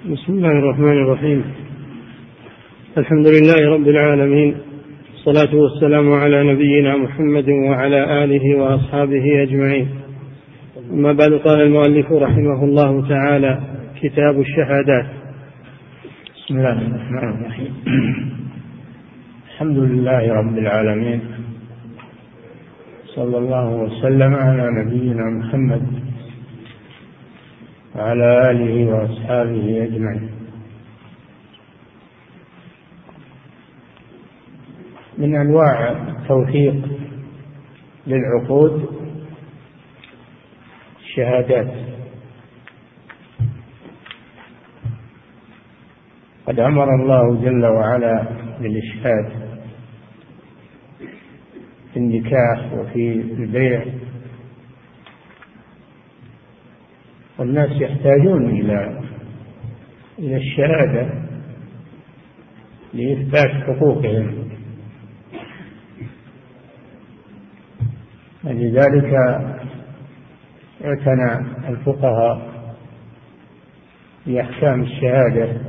بسم الله الرحمن الرحيم. الحمد لله رب العالمين الصلاة والسلام على نبينا محمد وعلى آله وأصحابه أجمعين. أما بعد قال المؤلف رحمه الله تعالى كتاب الشهادات. بسم الله الرحمن الرحيم. الحمد لله رب العالمين. صلى الله وسلم على نبينا محمد وعلى آله وأصحابه أجمعين. من أنواع التوثيق للعقود الشهادات قد أمر الله جل وعلا بالإشهاد في النكاح وفي البيع والناس يحتاجون إلى إلى الشهادة لإثبات حقوقهم. ولذلك اعتنى الفقهاء بأحكام الشهادة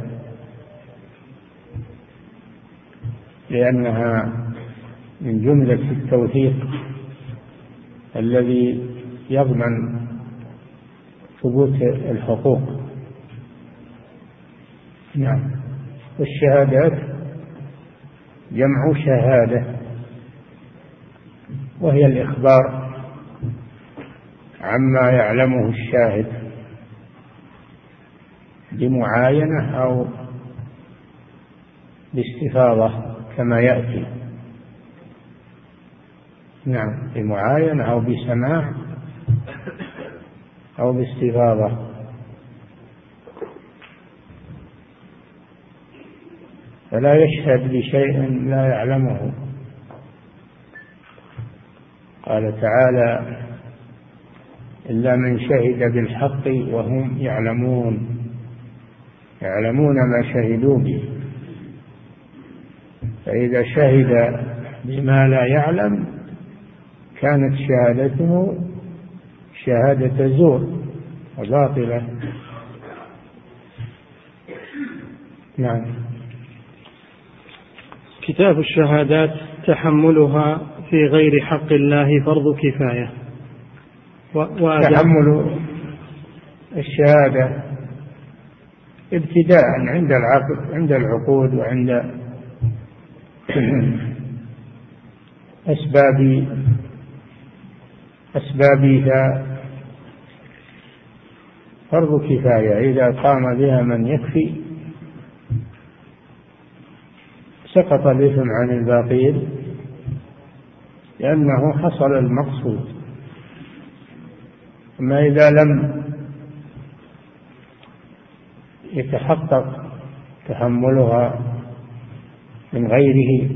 لأنها من جملة التوثيق الذي يضمن ثبوت الحقوق. نعم. والشهادات جمع شهادة وهي الإخبار عما يعلمه الشاهد بمعاينة أو باستفاضة كما يأتي. نعم بمعاينة أو بسماع أو باستفاضة. فلا يشهد بشيء لا يعلمه. قال تعالى إلا من شهد بالحق وهم يعلمون. يعلمون ما شهدوا به. فإذا شهد بما لا يعلم كانت شهادته شهادة زور وباطلة. نعم. كتاب الشهادات تحملها في غير حق الله فرض كفاية. تحمل الشهادة ابتداء عند العقد عند العقود وعند أسباب أسبابها فرض كفاية إذا قام بها من يكفي. سقط الإثم عن الباقين لأنه حصل المقصود. أما إذا لم يتحقق تحملها من غيره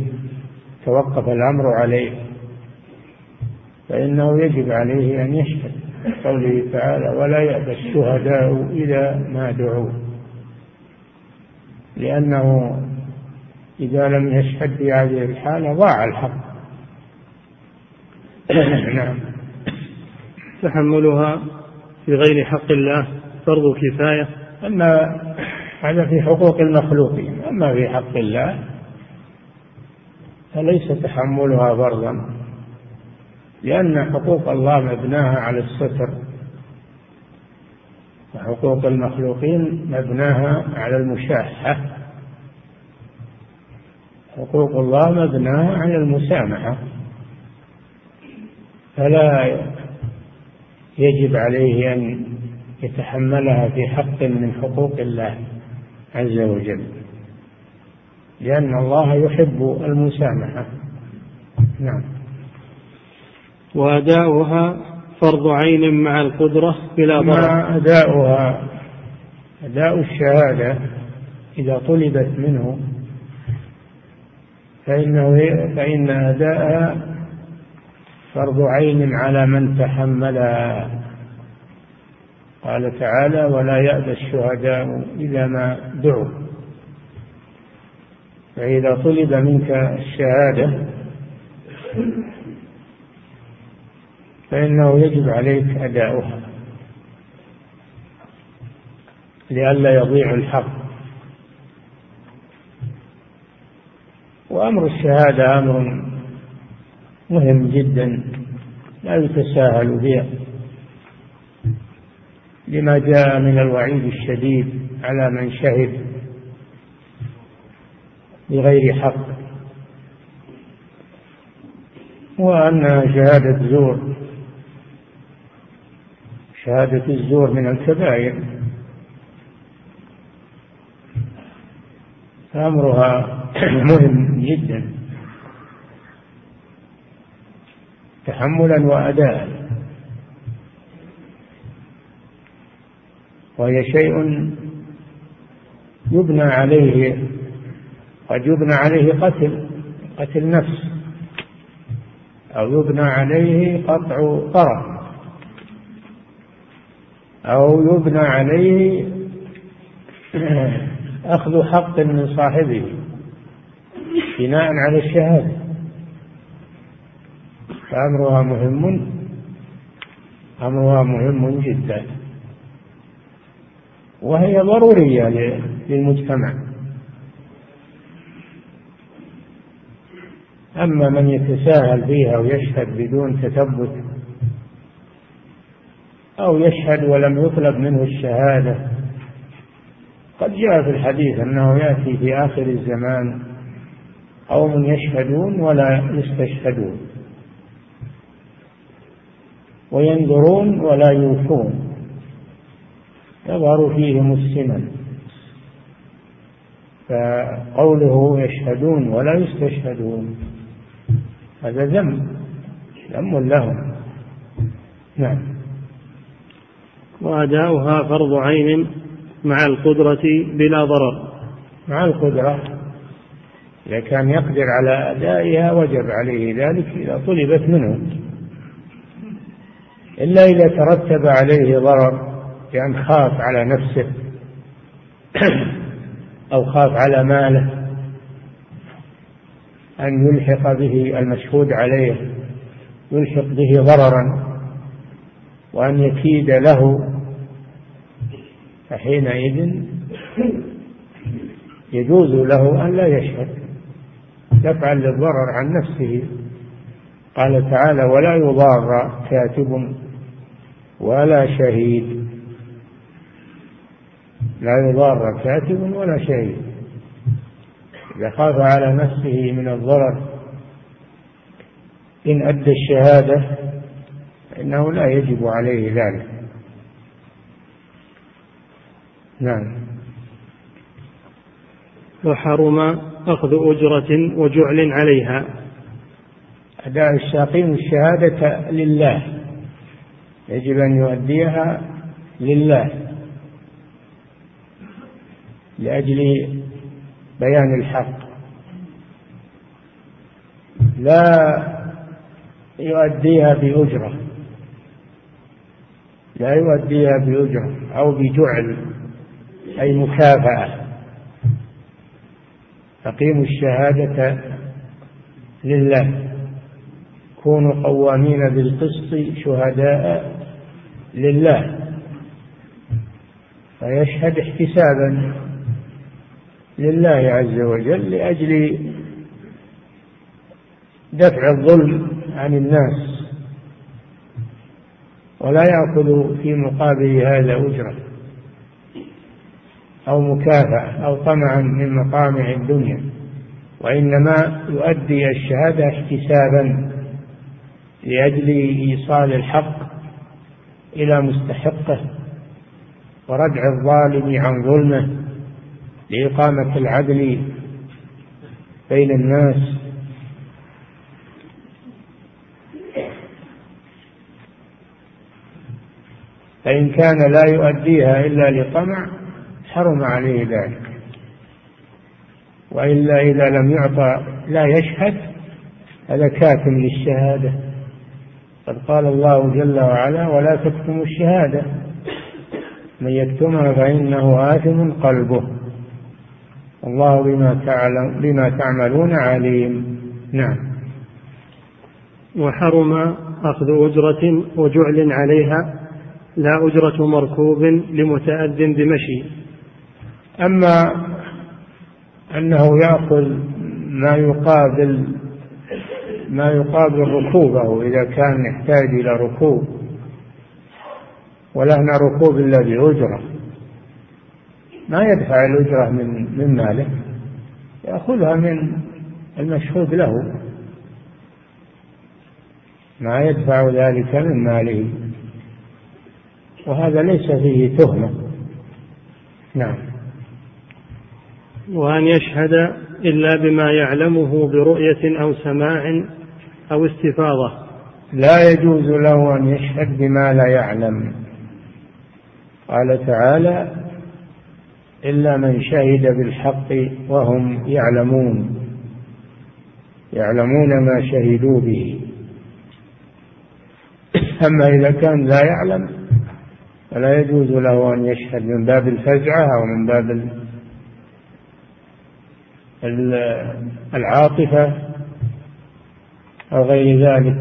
توقف الأمر عليه فإنه يجب عليه أن يشهد. قوله تعالى ولا يأبى الشهداء إذا ما دعوا لأنه إذا لم يشهد في هذه الحالة ضاع الحق. نعم. تحملها في غير حق الله فرض كفاية. أما هذا في حقوق المخلوقين. أما في حق الله فليس تحملها فرضا. لأن حقوق الله مبناها على الستر. وحقوق المخلوقين مبناها على المشاحة. حقوق الله مبناها على المسامحة. فلا يجب عليه أن يتحملها في حق من حقوق الله عز وجل. لأن الله يحب المسامحة. نعم. وأداؤها فرض عين مع القدرة بلا ضرر. أداؤها أداء الشهادة إذا طلبت منه فإنه فإن أداءها فرض عين على من تحملها. قال تعالى ولا يأبى الشهداء إذا ما دعوا. فإذا طلب منك الشهادة فإنه يجب عليك أداؤها. لئلا يضيع الحق. وأمر الشهادة أمر مهم جدا. لا يتساهل بها. لما جاء من الوعيد الشديد على من شهد بغير حق. وأن شهادة زور. شهادة الزور من الكبائر. فأمرها مهم جدا. تحملا وأداء. وهي شيء يبنى عليه قد يبنى عليه قتل قتل نفس أو يبنى عليه قطع طرف. أو يبنى عليه أخذ حق من صاحبه بناء على الشهادة. فأمرها مهم أمرها مهم جدا. وهي ضرورية للمجتمع. أما من يتساهل فيها ويشهد بدون تثبت أو يشهد ولم يطلب منه الشهادة. قد جاء في الحديث أنه يأتي في آخر الزمان قوم يشهدون ولا يستشهدون وينذرون ولا يوفون. يظهر فيهم السمن فقوله يشهدون ولا يستشهدون هذا ذنب ذنب لهم. نعم. وأداؤها فرض عين مع القدرة بلا ضرر. مع القدرة. إذا كان يقدر على أدائها وجب عليه ذلك إذا طلبت منه. إلا إذا ترتب عليه ضرر لأن خاف على نفسه أو خاف على ماله أن يلحق به المشهود عليه يلحق به ضررا. وأن يكيد له فحينئذ يجوز له أن لا يشهد يفعل للضرر عن نفسه. قال تعالى ولا يضار كاتب ولا شهيد. لا يضار كاتب ولا شهيد. إذا خاف على نفسه من الضرر إن أدى الشهادة فإنه لا يجب عليه ذلك. نعم. وحرم أخذ أجرة وجعل عليها. أداء الساقين الشهادة لله. يجب أن يؤديها لله. لأجل بيان الحق. لا يؤديها بأجرة. لا يؤديها بأجرة أو بجعل أي مكافأة. أقيموا الشهادة لله. كونوا قوامين بالقسط شهداء لله. فيشهد احتسابا لله عز وجل لأجل دفع الظلم عن الناس. ولا يأخذ في مقابل هذا أجرة أو مكافأة أو طمعا من مطامع الدنيا وإنما يؤدي الشهادة احتسابا لأجل إيصال الحق إلى مستحقه وردع الظالم عن ظلمه لإقامة العدل بين الناس فإن كان لا يؤديها إلا لطمع حرم عليه ذلك. وإلا إذا لم يعطى لا يشهد هذا كاتم للشهادة. قد قال الله جل وعلا ولا تكتموا الشهادة. من يكتمها فإنه آثم قلبه. الله بما تعلم بما تعملون عليم. نعم. وحرم أخذ أجرة وجعل عليها لا أجرة مركوب لمتأذ بمشي. أما أنه يأخذ ما يقابل ما يقابل ركوبه إذا كان يحتاج إلى ركوب ولهنا ركوب إلا بأجرة. ما يدفع الأجرة من من ماله يأخذها من المشهود له. ما يدفع ذلك من ماله. وهذا ليس فيه تهمة. نعم. وأن يشهد إلا بما يعلمه برؤية أو سماع أو استفاضة. لا يجوز له أن يشهد بما لا يعلم. قال تعالى إلا من شهد بالحق وهم يعلمون. يعلمون ما شهدوا به. أما إذا كان لا يعلم فلا يجوز له أن يشهد من باب الفزعة أو من باب العاطفة أو غير ذلك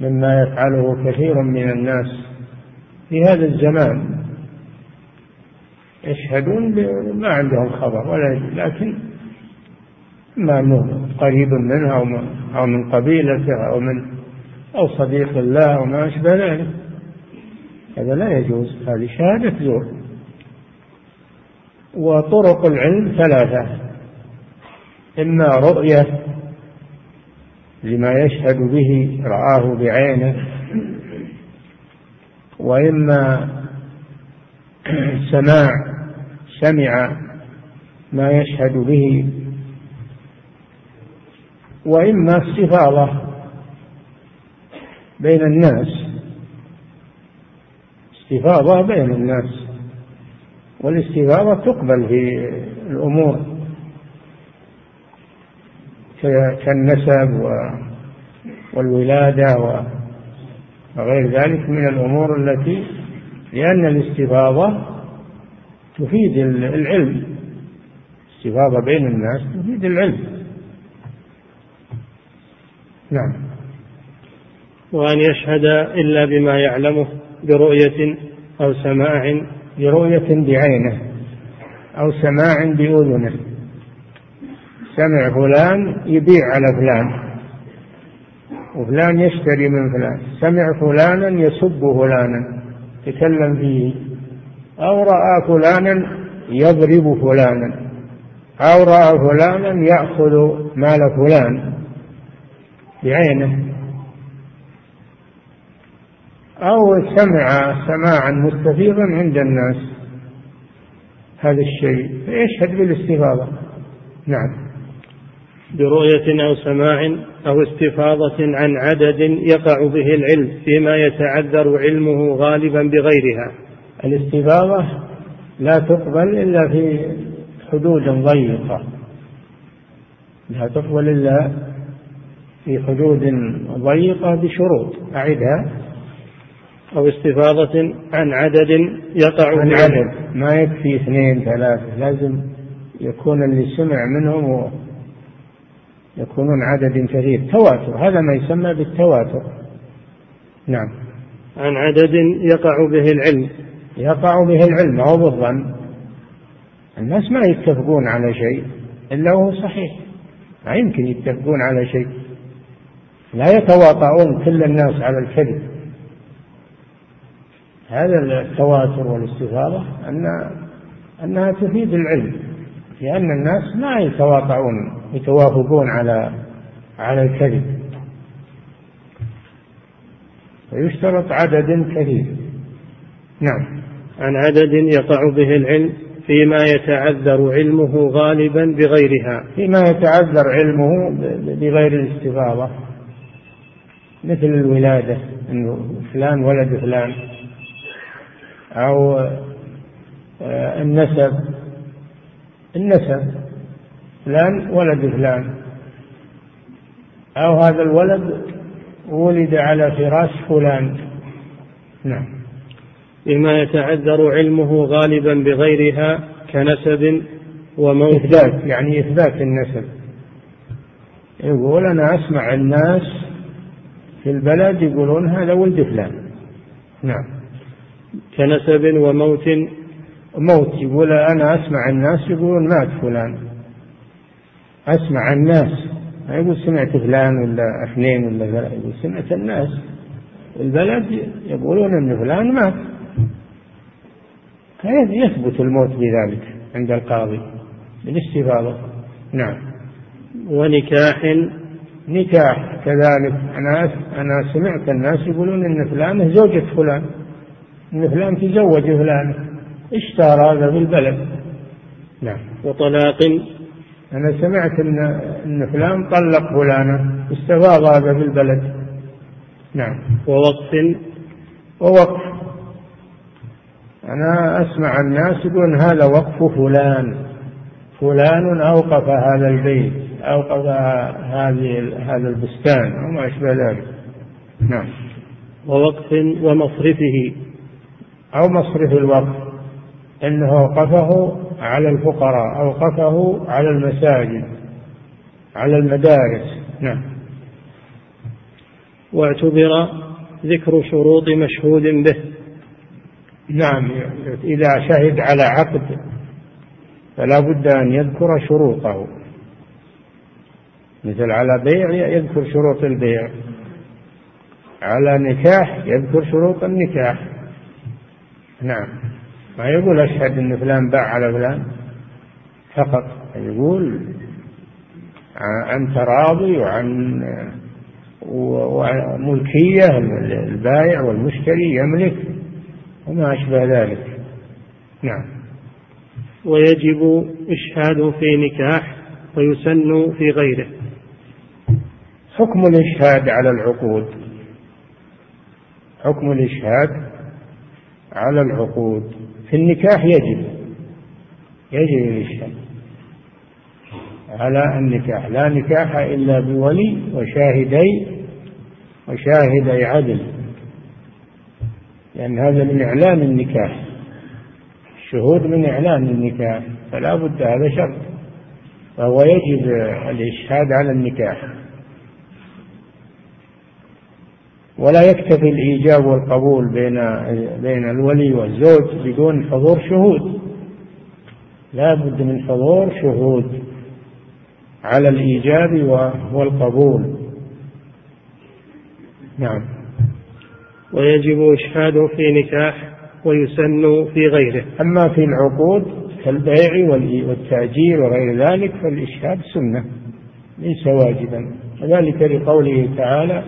مما يفعله كثير من الناس في هذا الزمان. يشهدون ما عندهم خبر ولا لكن ما أنه قريب منها أو من قبيلته أو من أو صديق الله أو ما أشبه ذلك. هذا لا يجوز هذه شهادة زور. وطرق العلم ثلاثة. إما رؤية لما يشهد به رآه بعينه. وإما سماع سمع ما يشهد به. وإما استفاضة بين الناس. استفاضة بين الناس والاستفاضة تقبل في الأمور كالنسب والولادة وغير ذلك من الأمور التي لأن الاستفاضة تفيد العلم. استفاضة بين الناس تفيد العلم. نعم. وأن يشهد إلا بما يعلمه. برؤية أو سماع برؤية بعينه أو سماع بأذنه. سمع فلان يبيع على فلان وفلان يشتري من فلان. سمع فلانا يسب فلانا يتكلم فيه. أو رأى فلانا يضرب فلانا. أو رأى فلانا يأخذ مال فلان بعينه. أو سمع سماعا مستفيضا عند الناس هذا الشيء فيشهد بالاستفاضة. نعم. برؤية أو سماع أو استفاضة عن عدد يقع به العلم فيما يتعذر علمه غالبا بغيرها. الاستفاضة لا تقبل إلا في حدود ضيقة. لا تقبل إلا في حدود ضيقة بشروط. أعدها. أو استفاضة عن عدد يقع عن عدد. ما يكفي اثنين ثلاثة. لازم يكون اللي سمع منهم يكونون عدد كثير تواتر. هذا ما يسمى بالتواتر. نعم. عن عدد يقع به العلم. يقع به العلم أو بالظن. الناس ما يتفقون على شيء إلا هو صحيح. ما يمكن يتفقون على شيء. لا يتواطؤون كل الناس على الكذب. هذا التواتر والاستفاضة أن أنها تفيد العلم لأن الناس ما يتواطؤون يتوافقون على على الكذب. ويشترط عدد كثير نعم. عن عدد يقع به العلم فيما يتعذر علمه غالبا بغيرها. فيما يتعذر علمه بغير الاستفاضة. مثل الولادة أنه فلان ولد فلان. أو آه، النسب. النسب. فلان ولد فلان. أو هذا الولد ولد على فراش فلان. نعم. بما يتعذر علمه غالبا بغيرها كنسب وموت إثبات يعني إثبات النسب. يقول أنا أسمع الناس في البلد يقولون هذا ولد فلان. نعم. كنسب وموت موت يقول أنا أسمع الناس يقولون مات فلان. أسمع الناس. ما يقول سمعت فلان ولا اثنين ولا ثلاثة يقول سمعت الناس. البلد يقولون أن فلان مات. يثبت الموت بذلك عند القاضي؟ بالاستفاضة. نعم. ونكاح. نكاح كذلك. أنا أنا سمعت الناس يقولون إن فلانة زوجة فلان. إن فلان تزوج فلان اشتهر هذا في البلد. نعم. وطلاق. أنا سمعت إن إن فلان طلق فلانة استفاض هذا في البلد. نعم. ووقف ووقف. أنا أسمع الناس يقولون هذا وقف فلان. فلان أوقف هذا البيت أوقف هذه هذا البستان وما أشبه ذلك. نعم. ووقف ومصرفه. أو مصرف الوقف أنه أوقفه على الفقراء أوقفه على المساجد على المدارس. نعم. واعتبر ذكر شروط مشهود به. نعم. إذا شهد على عقد فلا بد أن يذكر شروطه. مثل على بيع يذكر شروط البيع على نكاح يذكر شروط النكاح. نعم. ما يقول أشهد أن فلان باع على فلان؟ فقط. يقول عن تراضي وعن وملكية البائع والمشتري يملك وما أشبه ذلك. نعم. ويجب إشهاد في نكاح ويسن في غيره. حكم الإشهاد على العقود. حكم الإشهاد على العقود. في النكاح يجب يجب الإشهاد على النكاح لا نكاح إلا بولي وشاهدي وشاهدي عدل. لأن هذا من إعلان النكاح الشهود من إعلان النكاح فلا بد هذا شرط. فهو يجب الإشهاد على النكاح. ولا يكتفي الإيجاب والقبول بين بين الولي والزوج بدون حضور شهود. لا بد من حضور شهود على الإيجاب والقبول. نعم. ويجب إشهاده في نكاح ويسن في غيره. أما في العقود كالبيع والتأجير وغير ذلك فالإشهاد سنة ليس واجبا. وذلك لقوله تعالى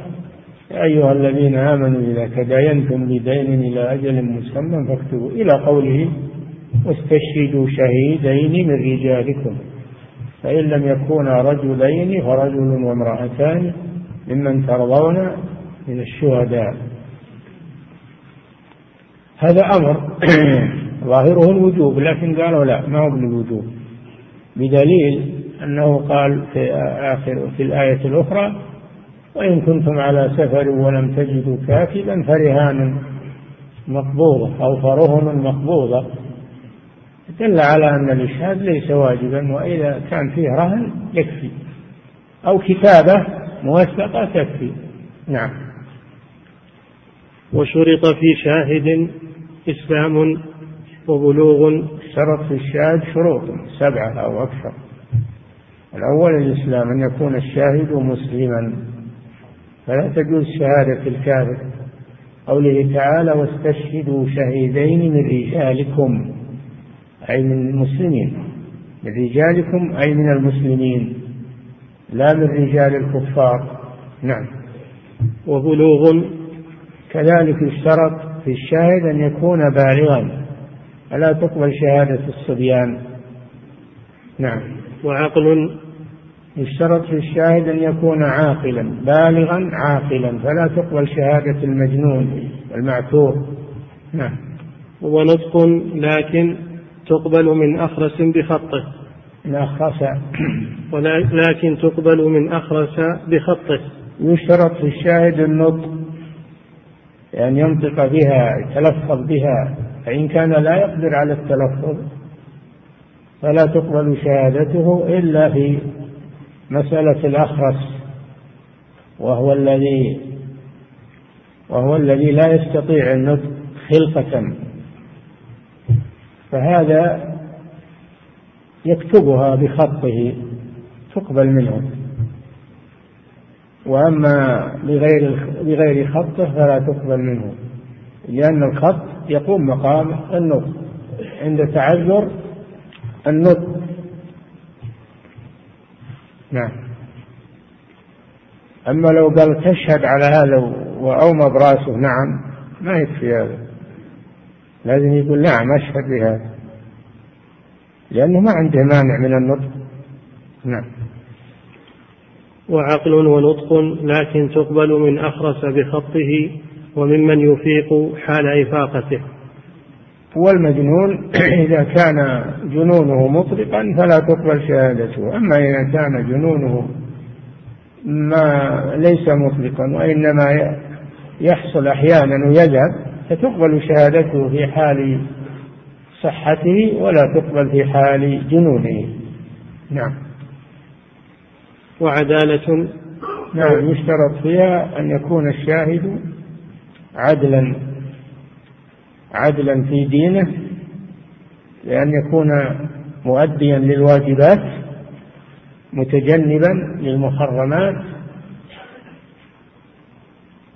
يا أيها الذين آمنوا إذا تداينتم بدين إلى أجل مسمى فاكتبوا إلى قوله واستشهدوا شهيدين من رجالكم فإن لم يكونا رجلين فرجل وامرأتان ممن ترضون من الشهداء. هذا أمر ظاهره الوجوب لكن قالوا لا ما هو بالوجوب. بدليل أنه قال في آخر في الآية الأخرى وإن كنتم على سفر ولم تجدوا كاتبا فرهان مقبوضة أو فرهن مقبوضة. دل على أن الإشهاد ليس واجبا وإذا كان فيه رهن يكفي أو كتابة موثقة تكفي. نعم. وشرط في شاهد إسلام وبلوغ. شرط في الشاهد شروط سبعة أو أكثر. الأول الإسلام أن يكون الشاهد مسلما. فلا تجوز شهادة الكافر. قوله تعالى واستشهدوا شهيدين من رجالكم أي من المسلمين. من رجالكم أي من المسلمين. لا من رجال الكفار. نعم. وبلوغ. كذلك اشترط في الشاهد أن يكون بالغا. فلا تقبل شهادة الصبيان. نعم. وعقل. يشترط في الشاهد أن يكون عاقلا بالغا عاقلا فلا تقبل شهادة المجنون المعتوه. نعم. ونطق لكن تقبل من أخرس بخطه. من أخرس. ولكن تقبل من أخرس بخطه. يشترط في الشاهد النطق أن ينطق بها يتلفظ بها فإن كان لا يقدر على التلفظ فلا تقبل شهادته إلا في مسألة الأخرس وهو الذي وهو الذي لا يستطيع النطق خلقة. فهذا يكتبها بخطه تقبل منه. وأما بغير بغير خطه فلا تقبل منه لأن الخط يقوم مقام النطق. عند تعذر النطق. نعم. أما لو قال تشهد على هذا وأومى براسه نعم ما يكفي هذا. لازم يقول نعم أشهد بهذا. لأنه ما عنده مانع من النطق. نعم. وعقل ونطق لكن تقبل من أخرس بخطه ومن من يفيق حال إفاقته. والمجنون إذا كان جنونه مطلقا فلا تقبل شهادته. أما إذا كان جنونه ما ليس مطلقا وإنما يحصل أحيانا ويذهب فتقبل شهادته في حال صحته ولا تقبل في حال جنونه. نعم. وعدالة. نعم يشترط فيها أن يكون الشاهد عدلا. عدلا في دينه لأن يكون مؤديا للواجبات متجنبا للمحرمات.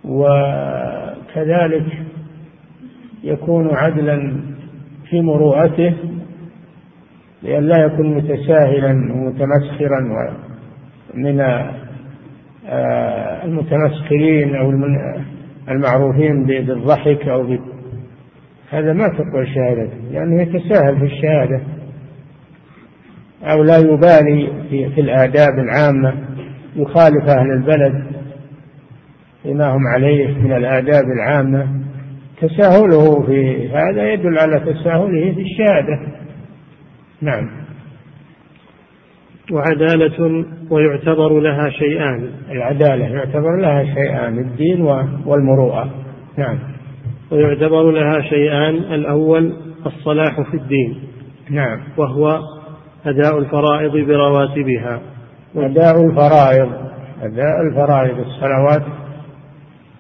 وكذلك يكون عدلا في مروءته لأن لا يكون متساهلا ومتمسخرا من آه، المتمسخرين أو المعروفين بالضحك أو هذا ما تقبل شهادته لأنه يتساهل في الشهادة. أو لا يبالي في, في الآداب العامة يخالف أهل البلد. فيما هم عليه من الآداب العامة. تساهله في هذا يدل على تساهله في الشهادة. نعم. وعدالة ويعتبر لها شيئان. العدالة يعتبر لها شيئان الدين والمروءة. نعم. ويعتبر لها شيئان. الأول الصلاح في الدين نعم. وهو أداء الفرائض برواتبها. أداء الفرائض أداء الفرائض الصلوات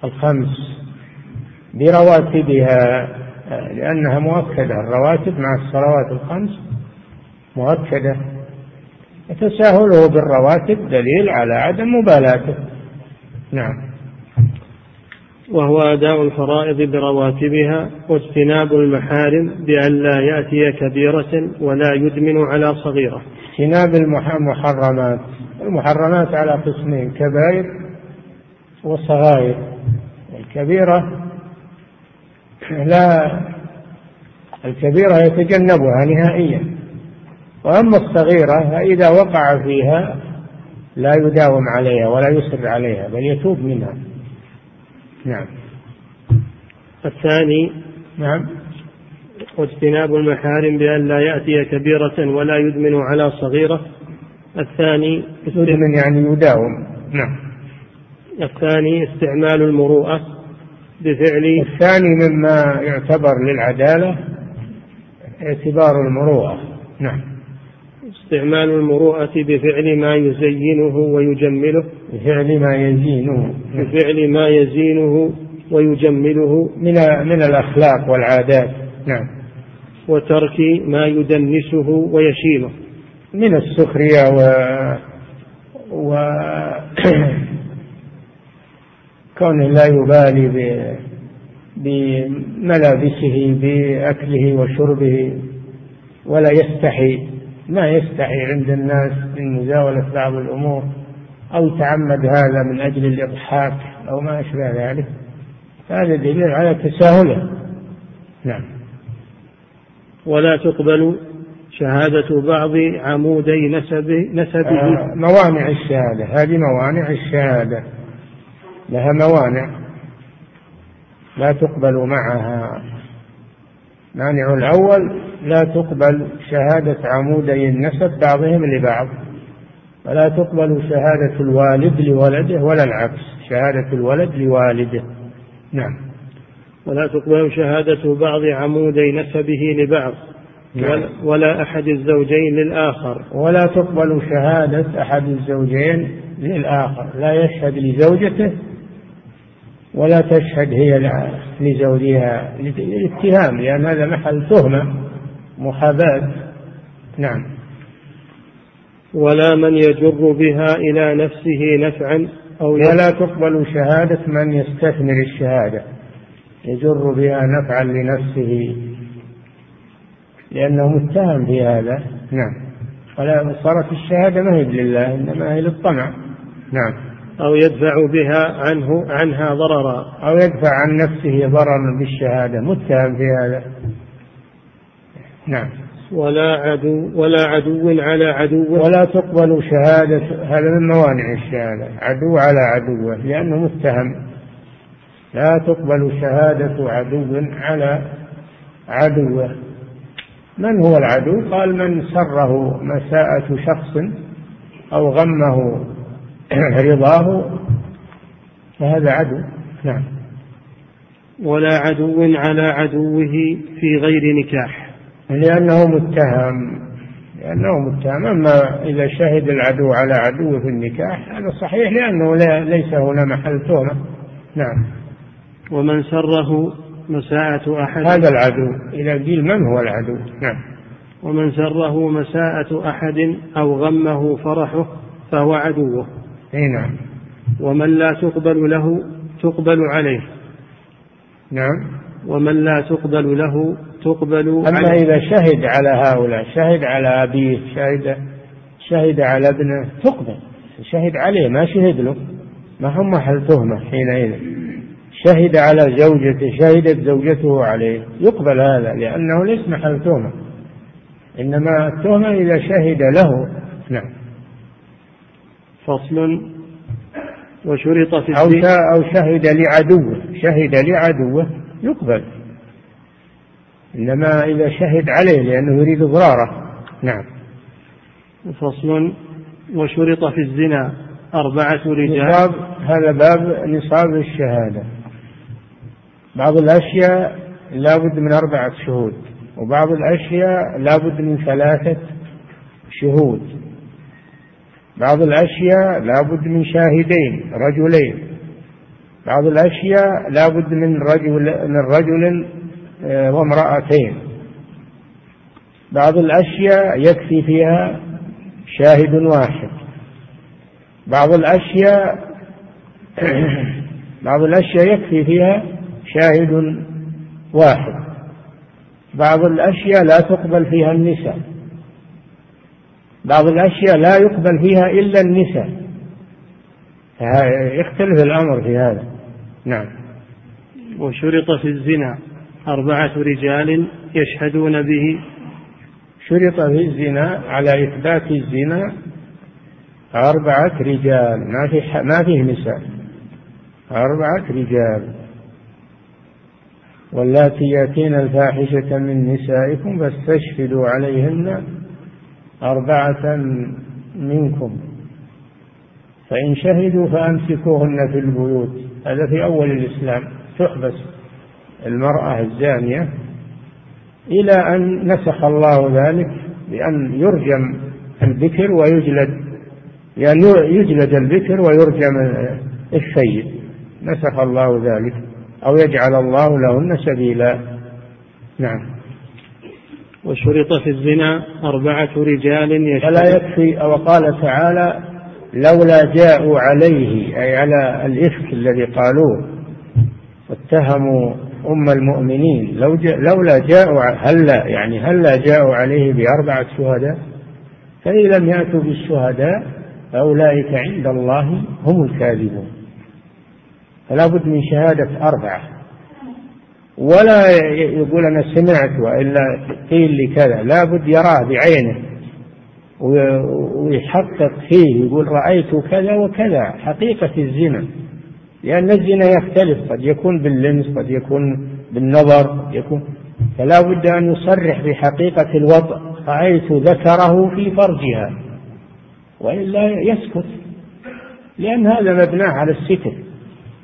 الخمس برواتبها لأنها مؤكدة. الرواتب مع الصلوات الخمس مؤكدة. وتساهله بالرواتب دليل على عدم مبالاته. نعم. وهو أداء الفرائض برواتبها واجتناب المحارم بأن لا يأتي كبيرة ولا يدمن على صغيرة. اجتناب المحرمات. المحرمات على قسمين كبائر وصغائر. الكبيرة لا الكبيرة يتجنبها نهائيا. وأما الصغيرة فإذا وقع فيها لا يداوم عليها ولا يصر عليها بل يتوب منها. نعم. الثاني نعم. واجتناب المحارم بأن لا يأتي كبيرة ولا يدمن على صغيرة. الثاني يدمن يعني يداوم. نعم. الثاني استعمال المروءة بفعل الثاني مما يعتبر للعدالة اعتبار المروءة. نعم. استعمال المروءة بفعل ما يزينه ويجمله. بفعل ما يزينه. بفعل ما يزينه ويجمله. من من الأخلاق والعادات. نعم. وترك ما يدنسه ويشينه من السخرية و و كونه لا يبالي بملابسه بأكله وشربه ولا يستحي ما يستحي عند الناس من مزاولة بعض الأمور أو تعمد هذا من أجل الإضحاك أو ما أشبه ذلك. هذا دليل على تساهله. نعم. ولا تقبل شهادة بعض عمودي نسبه نسبه. آه موانع الشهادة. هذه موانع الشهادة. لها موانع. لا تقبل معها. مانع الأول لا تقبل شهادة عمودي النسب بعضهم لبعض ولا تقبل شهادة الوالد لولده ولا العكس شهادة الولد لوالده. نعم. ولا تقبل شهادة بعض عمودي نسبه لبعض نعم. ولا أحد الزوجين للآخر. ولا تقبل شهادة أحد الزوجين للآخر. لا يشهد لزوجته ولا تشهد هي لزوجها للاتهام لأن هذا محل تهمة. محاباة. نعم. ولا من يجر بها إلى نفسه نفعا أو ولا تقبل شهادة من يستثمر الشهادة. يجر بها نفعا لنفسه. لأنه متهم في هذا نعم. ولا صارت الشهادة ما هي لله إنما هي للطمع. نعم. أو يدفع بها عنه عنها ضررا. أو يدفع عن نفسه ضررا بالشهادة. متهم في هذا نعم. ولا عدو ولا عدو على عدو. ولا تقبل شهادة هذا من موانع الشهادة. عدو على عدوه لأنه متهم. لا تقبل شهادة عدو على عدوه من هو العدو؟ قال من سره مساءة شخص أو غمه رضاه فهذا عدو. نعم. ولا عدو على عدوه في غير نكاح. لأنه متهم لأنه متهم. أما إذا شهد العدو على عدوه في النكاح هذا صحيح لأنه لا ليس هنا محل تهمة نعم. ومن سره مساءة أحد. هذا العدو. إذا قيل من هو العدو؟ نعم. ومن سره مساءة أحد أو غمه فرحه فهو عدوه. أي نعم. ومن لا تقبل له عليه عليه. نعم. ومن لا تقبل له تقبل أما عليه. إذا شهد على هؤلاء شهد على أبيه شهد شهد على ابنه تقبل. شهد عليه ما شهد له. ما هم محل تهمة حينئذ. شهد على زوجته شهدت زوجته عليه. يقبل هذا لأنه ليس محل تهمة إنما التهمة إذا شهد له. نعم. فصل. وشرط في أو أو شهد لعدوه شهد لعدوه يقبل. إنما إذا شهد عليه لأنه يريد إضراره نعم. فصل. وشرط في الزنا أربعة رجال. نصاب هذا باب نصاب الشهادة. بعض الأشياء لابد من أربعة شهود وبعض الأشياء لابد من ثلاثة شهود. بعض الأشياء لابد من شاهدين رجلين. بعض الأشياء لابد من رجل من رجل وامرأتين. بعض الأشياء يكفي فيها شاهد واحد. بعض الأشياء بعض الأشياء يكفي فيها شاهد واحد. بعض الأشياء لا تقبل فيها النساء. بعض الأشياء لا يقبل فيها إلا النساء. يختلف الأمر في هذا. نعم. وشرط في الزنا. أربعة رجال يشهدون به. شرط في الزنا على إثبات الزنا أربعة رجال. ما في ما فيه نساء. أربعة رجال. واللاتي يأتين الفاحشة من نسائكم فاستشهدوا عليهن أربعة منكم. فإن شهدوا فأمسكوهن في البيوت. هذا في أول الإسلام. تحبس المرأة الزانية إلى أن نسخ الله ذلك بأن يرجم البكر ويجلد يعني يجلد البكر ويرجم السيد. نسخ الله ذلك أو يجعل الله لهن سبيلا. نعم. وشرط في الزنا أربعة رجال يشهد فلا يكفي وقال تعالى لولا جاءوا عليه أي على الإفك الذي قالوه واتهموا أم المؤمنين. لو جاء لولا جاءوا هلا يعني هلا جاءوا عليه بأربعة شهداء؟ فإن لم يأتوا بالشهداء فأولئك عند الله هم الكاذبون. فلا بد من شهادة أربعة. ولا يقول أنا سمعت وإلا قيل لي كذا. لا بد يراه بعينه. ويحقق فيه يقول رأيت كذا وكذا. حقيقة الزنا. لأن الزنا يختلف قد يكون باللمس قد يكون بالنظر قد يكون فلا بد أن يصرح بحقيقة الوضع رأيت ذكره في فرجها وإلا يسكت لأن هذا مبناه على الستر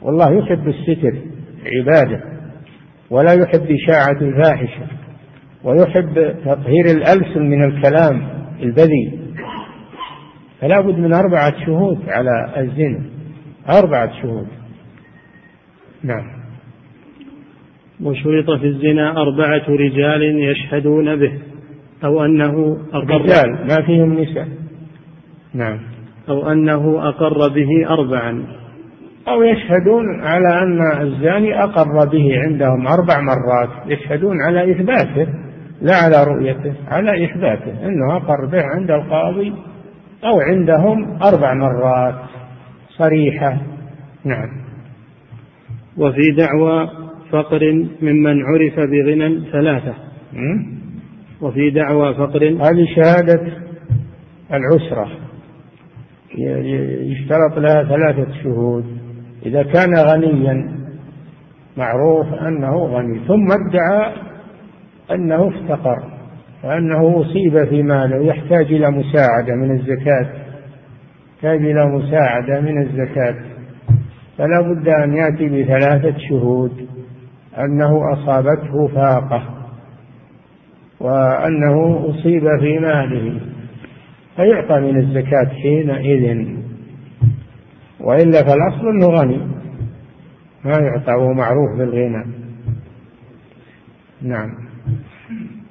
والله يحب الستر عبادة ولا يحب إشاعة الفاحشة ويحب تطهير الألسن من الكلام البذيء فلا بد من أربعة شهود على الزنا أربعة شهود. نعم. وشرط في الزنا أربعة رجال يشهدون به أو أنه أقر رجال ما فيهم نساء. نعم. أو أنه أقر به أربعا. أو يشهدون على أن الزاني أقر به عندهم أربع مرات يشهدون على إثباته لا على رؤيته على إثباته أنه أقر به عند القاضي أو عندهم أربع مرات صريحة. نعم. وفي دعوى فقر ممن عرف بغنى ثلاثة. وفي دعوى فقر هذه شهادة العسرة. يشترط لها ثلاثة شهود. إذا كان غنيا معروف أنه غني ثم ادعى أنه افتقر وأنه أصيب في ماله. يحتاج إلى مساعدة من الزكاة. يحتاج إلى مساعدة من الزكاة. فلا بد أن يأتي بثلاثة شهود أنه أصابته فاقة وأنه أصيب في ماله فيعطى من الزكاة حينئذ. وإلا فالأصل أنه غني ما يعطى وهو معروف بالغنى. نعم.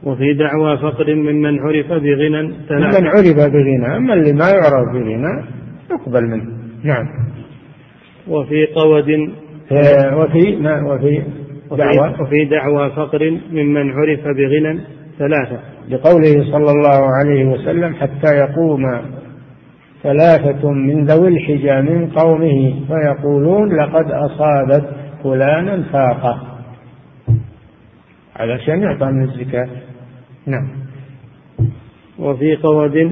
وفي دعوى فقر ممن عرف بغنى ممن عرف بغنى أما اللي ما يعرف بغنى يقبل منه. نعم. وفي قود وفي ما وفي دعوى. وفي دعوى فقر ممن عرف بغنى ثلاثة. لقوله صلى الله عليه وسلم حتى يقوم ثلاثة من ذوي الحجى من قومه فيقولون لقد أصابت فلانا فاقة. علشان يعطى من الزكاة. نعم. وفي قود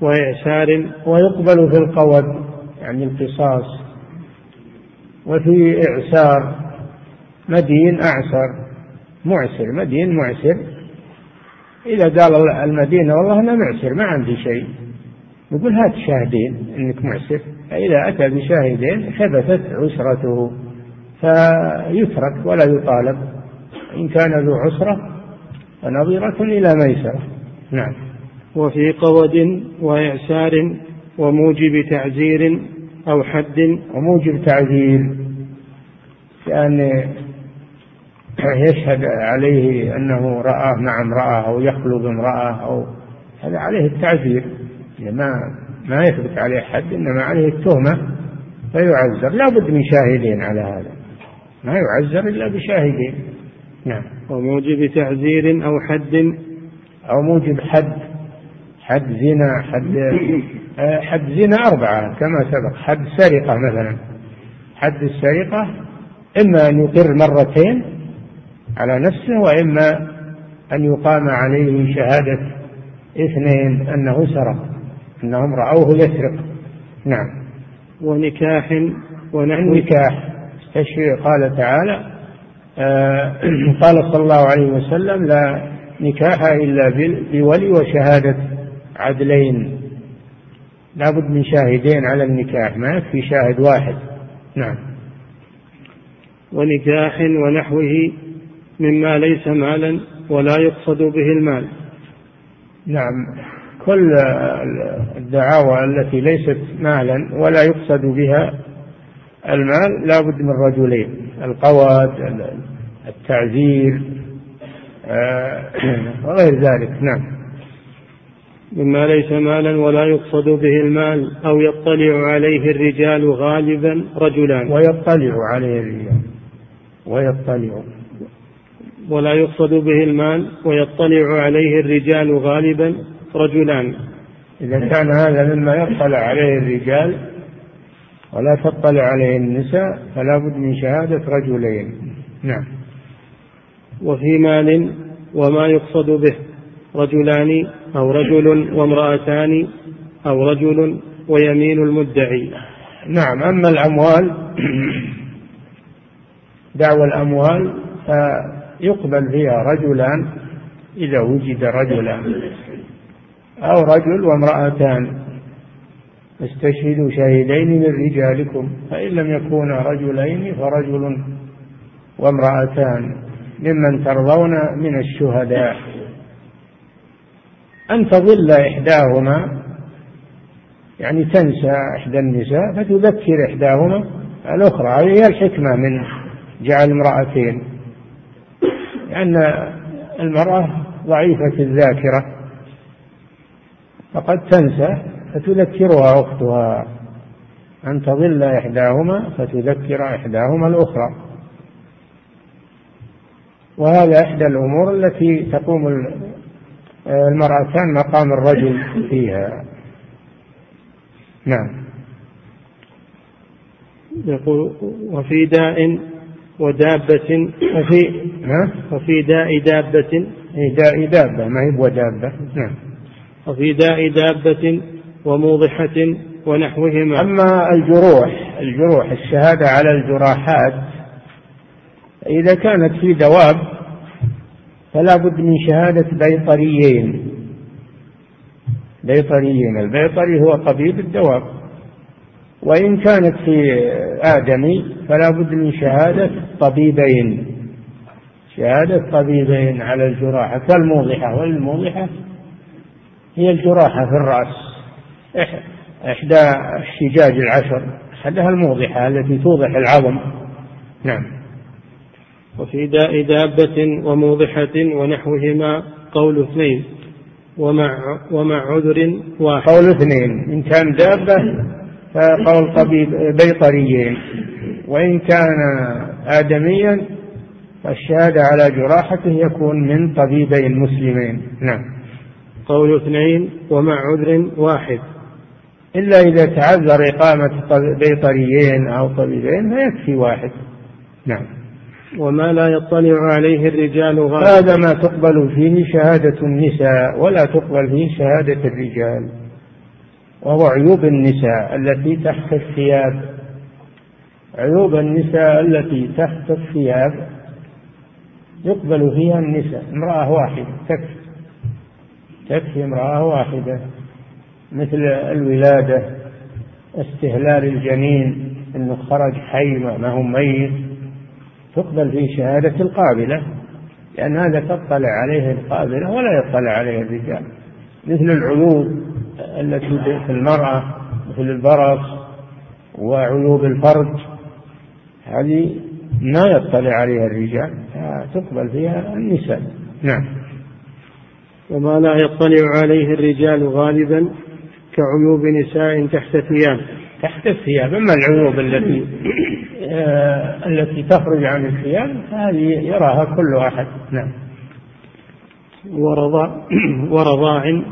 وإعسار. ويقبل في القود يعني القصاص. وفي إعسار مدين أعسر معسر مدين معسر. إذا قال المدينة والله أنا معسر ما عندي شيء. يقول هات شاهدين إنك معسر. فإذا أتى بشاهدين ثبتت عسرته فيترك ولا يطالب. إن كان ذو عسرة فنظيرة إلى ميسرة. نعم. وفي قود وإعسار وموجب تعزير أو حد وموجب تعزير كان يشهد عليه أنه رآه مع امرأة أو يخلو بامرأة أو هذا عليه التعزير ما ما يثبت عليه حد إنما عليه التهمة فيعذر. لا بد من شاهدين على هذا. ما يعذر إلا بشاهدين. نعم. وموجب تعزير أو حد؟ أو موجب حد. حد زنا حد آه، حد زنا أربعة كما سبق. حد سرقة مثلا. حد السرقة إما أن يقر مرتين على نفسه وإما أن يقام عليه شهادة اثنين أنه سرق أنهم رأوه يسرق. نعم. ونكاح ونحو نكاح قال تعالى آه قال صلى الله عليه وسلم لا نكاح إلا بولي وشهادة عدلين. لا بد من شاهدين على النكاح ما يكفي شاهد واحد. نعم. ونكاح ونحوه مما ليس مالا ولا يقصد به المال. نعم. كل الدعاوى التي ليست مالا ولا يقصد بها المال لا بد من رجلين القواد التعزير آه، وغير ذلك. نعم. مما ليس مالا ولا يقصد به المال أو يطلع عليه الرجال غالبا رجلان ويطلع عليه الرجال. ويطلع. ولا يقصد به المال ويطلع عليه الرجال غالبا رجلان إذا كان هذا مما يطلع عليه الرجال ولا تطلع عليه النساء فلا بد من شهادة رجلين. نعم. وفي مال وما يقصد به. رجلان أو رجل وامرأتان أو رجل ويمين المدعي. نعم أما الأموال دعوى الأموال فيقبل فيها رجلان إذا وجد رجلان أو رجل وامرأتان. استشهدوا شهيدين من رجالكم فإن لم يكونا رجلين فرجل وامرأتان ممن ترضون من الشهداء. أن تضل إحداهما يعني تنسى إحدى النساء فتذكر إحداهما. الأخرى هذه هي الحكمة من جعل امرأتين. لأن المرأة ضعيفة الذاكرة فقد تنسى فتذكرها أختها. أن تضل إحداهما فتذكر إحداهما الأخرى. وهذا إحدى الأمور التي تقوم المرأتان مقام الرجل فيها. نعم. يقول وفي داء ودابة وفي وفي داء دابة. داء دابة ما هي ودابة. نعم. وفي داء دابة وموضحة ونحوهما. أما الجروح الجروح الشهادة على الجراحات إذا كانت في دواب فلا بد من شهادة بيطريين. بيطريين. البيطري هو طبيب الدواب. وإن كانت في آدمي فلا بد من شهادة طبيبين. شهادة طبيبين على الجراحة. كالموضحة. والموضحة هي الجراحة في الرأس. إحدى الشجاج العشر. أحدها الموضحة التي توضح العظم. نعم. وفي داء دابة وموضحة ونحوهما قول اثنين ومع ومع عذر واحد. قول اثنين إن كان دابة فقول طبيب بيطريين وإن كان آدميا فالشهادة على جراحته يكون من طبيبين مسلمين. نعم. قول اثنين ومع عذر واحد. إلا إذا تعذر إقامة بيطريين أو طبيبين فيكفي واحد. نعم. وما لا يطلع عليه الرجال غالبا هذا ما تقبل فيه شهادة النساء ولا تقبل فيه شهادة الرجال وهو عيوب النساء التي تحت الثياب. عيوب النساء التي تحت الثياب يقبل فيها النساء امرأة واحدة تكفي تكفي امرأة واحدة مثل الولادة استهلال الجنين إنه خرج حي ما هو ميت تقبل في شهادة القابلة لأن هذا تطلع عليه القابلة ولا يطلع عليه الرجال. مثل العيوب التي في المرأة مثل البرص وعيوب الفرج هذه ما يطلع عليها الرجال تقبل فيها النساء. نعم. وما لا يطلع عليه الرجال غالبا كعيوب نساء تحت ثياب تحت الثياب. أما العيوب التي التي تخرج عن الثياب هذه يراها كل أحد. نعم. ورضاع ورضاع.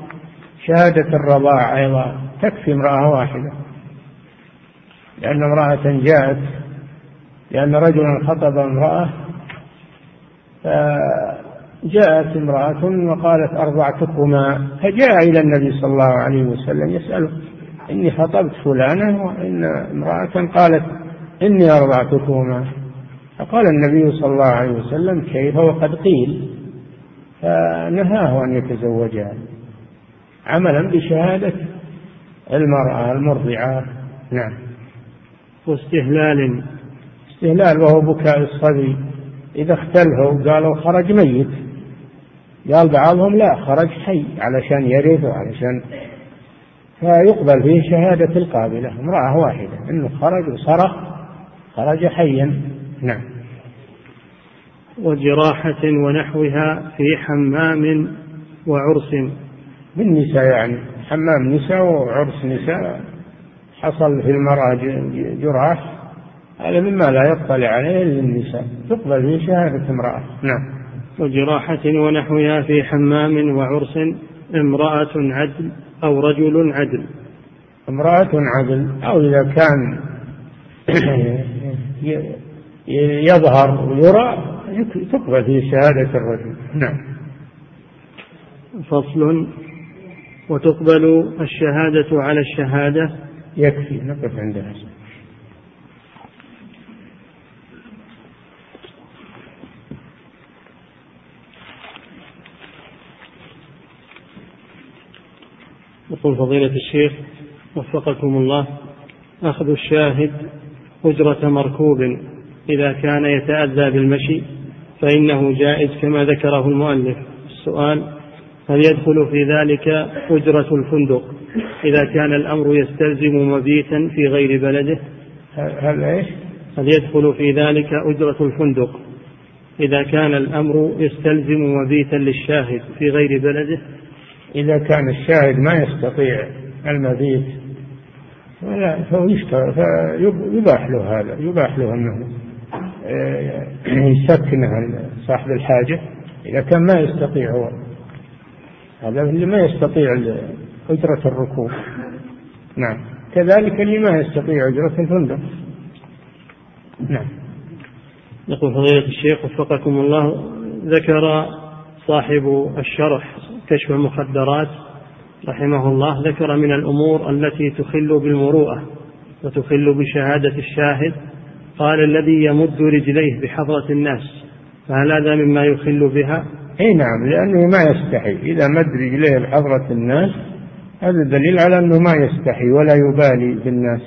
شهادة الرضاع أيضا. تكفي امرأة واحدة. لأن امرأة جاءت لأن رجلا خطب امرأة فجاءت امرأة وقالت أرضعتكما. فجاء إلى النبي صلى الله عليه وسلم يسأله إني خطبت فلانة وإن امرأة قالت إني أرضعتكما. فقال النبي صلى الله عليه وسلم كيف؟ وقد قيل. فنهاه أن يتزوجها عملا بشهادة المرأة المرضعة. نعم. واستهلال. استهلال وهو بكاء الصبي. إذا اختلفوا قالوا خرج ميت. قال بعضهم لا خرج حي علشان يرث وعلشان فيقبل فيه شهادة القابلة. امرأة واحدة. إنه خرج وصرخ. خرج حيا. نعم. وجراحة ونحوها في حمام وعرس. بالنساء يعني؟ حمام نساء وعرس نساء. حصل في المرأة جراح. هذا مما لا يطلع عليه إلا النساء. تقبل في شهادة امرأة. نعم. وجراحة ونحوها في حمام وعرس. امرأة عدل أو رجل عدل. امرأة عدل. أو إذا كان يظهر ويرى تقبل في شهادة الرجل. نعم. فصل. وتقبل الشهادة على الشهادة؟ يكفي نقف عندها يقول فضيلة الشيخ وفقكم الله أخذ الشاهد أجرة مركوب إذا كان يتأذى بالمشي فإنه جائز كما ذكره المؤلف. السؤال هل يدخل في ذلك أجرة الفندق إذا كان الأمر يستلزم مبيتا في غير بلده؟ هل إيش؟ هل يدخل في ذلك أجرة الفندق إذا كان الأمر يستلزم مبيتا للشاهد في غير بلده؟ إذا كان الشاهد ما يستطيع المبيت فهو فيباح له هذا يباح له أنه آه، يسكنه صاحب الحاجة إذا كان ما يستطيع هو. هذا اللي ما يستطيع أجرة الركوب. نعم. كذلك اللي ما يستطيع أجرة الفندق. نعم. يقول فضيلة الشيخ وفقكم الله ذكر صاحب الشرح كشف المخدرات رحمه الله ذكر من الأمور التي تخل بالمروءة وتخل بشهادة الشاهد. قال الذي يمد رجليه بحضرة الناس. فهل هذا مما يخل بها؟ إي نعم لأنه ما يستحي. إذا مد رجليه بحضرة الناس هذا دليل على أنه ما يستحي ولا يبالي بالناس.